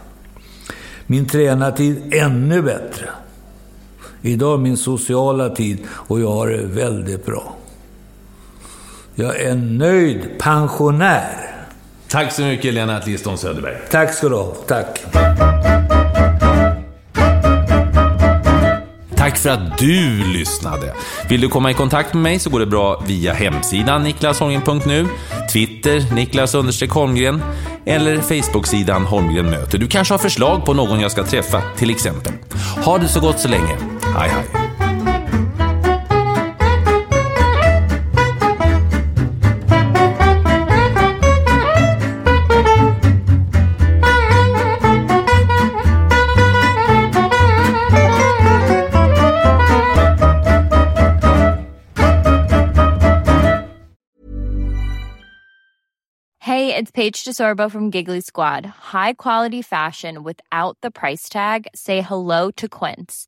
Min tränartid, ännu bättre. Idag är min sociala tid och jag har det väldigt bra. Jag är en nöjd pensionär. Tack så mycket Lennart Liston Söderberg. Tack ska du ha. Tack. Tack för att du lyssnade. Vill du komma i kontakt med mig så går det bra via hemsidan niklashången.nu, Twitter Niklas Holmgren eller Facebook-sidan Holmgren möter. Du kanske har förslag på någon jag ska träffa, till exempel. Ha det så gott så länge. Hej hej! Hey, it's Paige DeSorbo from Giggly Squad. High quality fashion without the price tag. Say hello to Quince.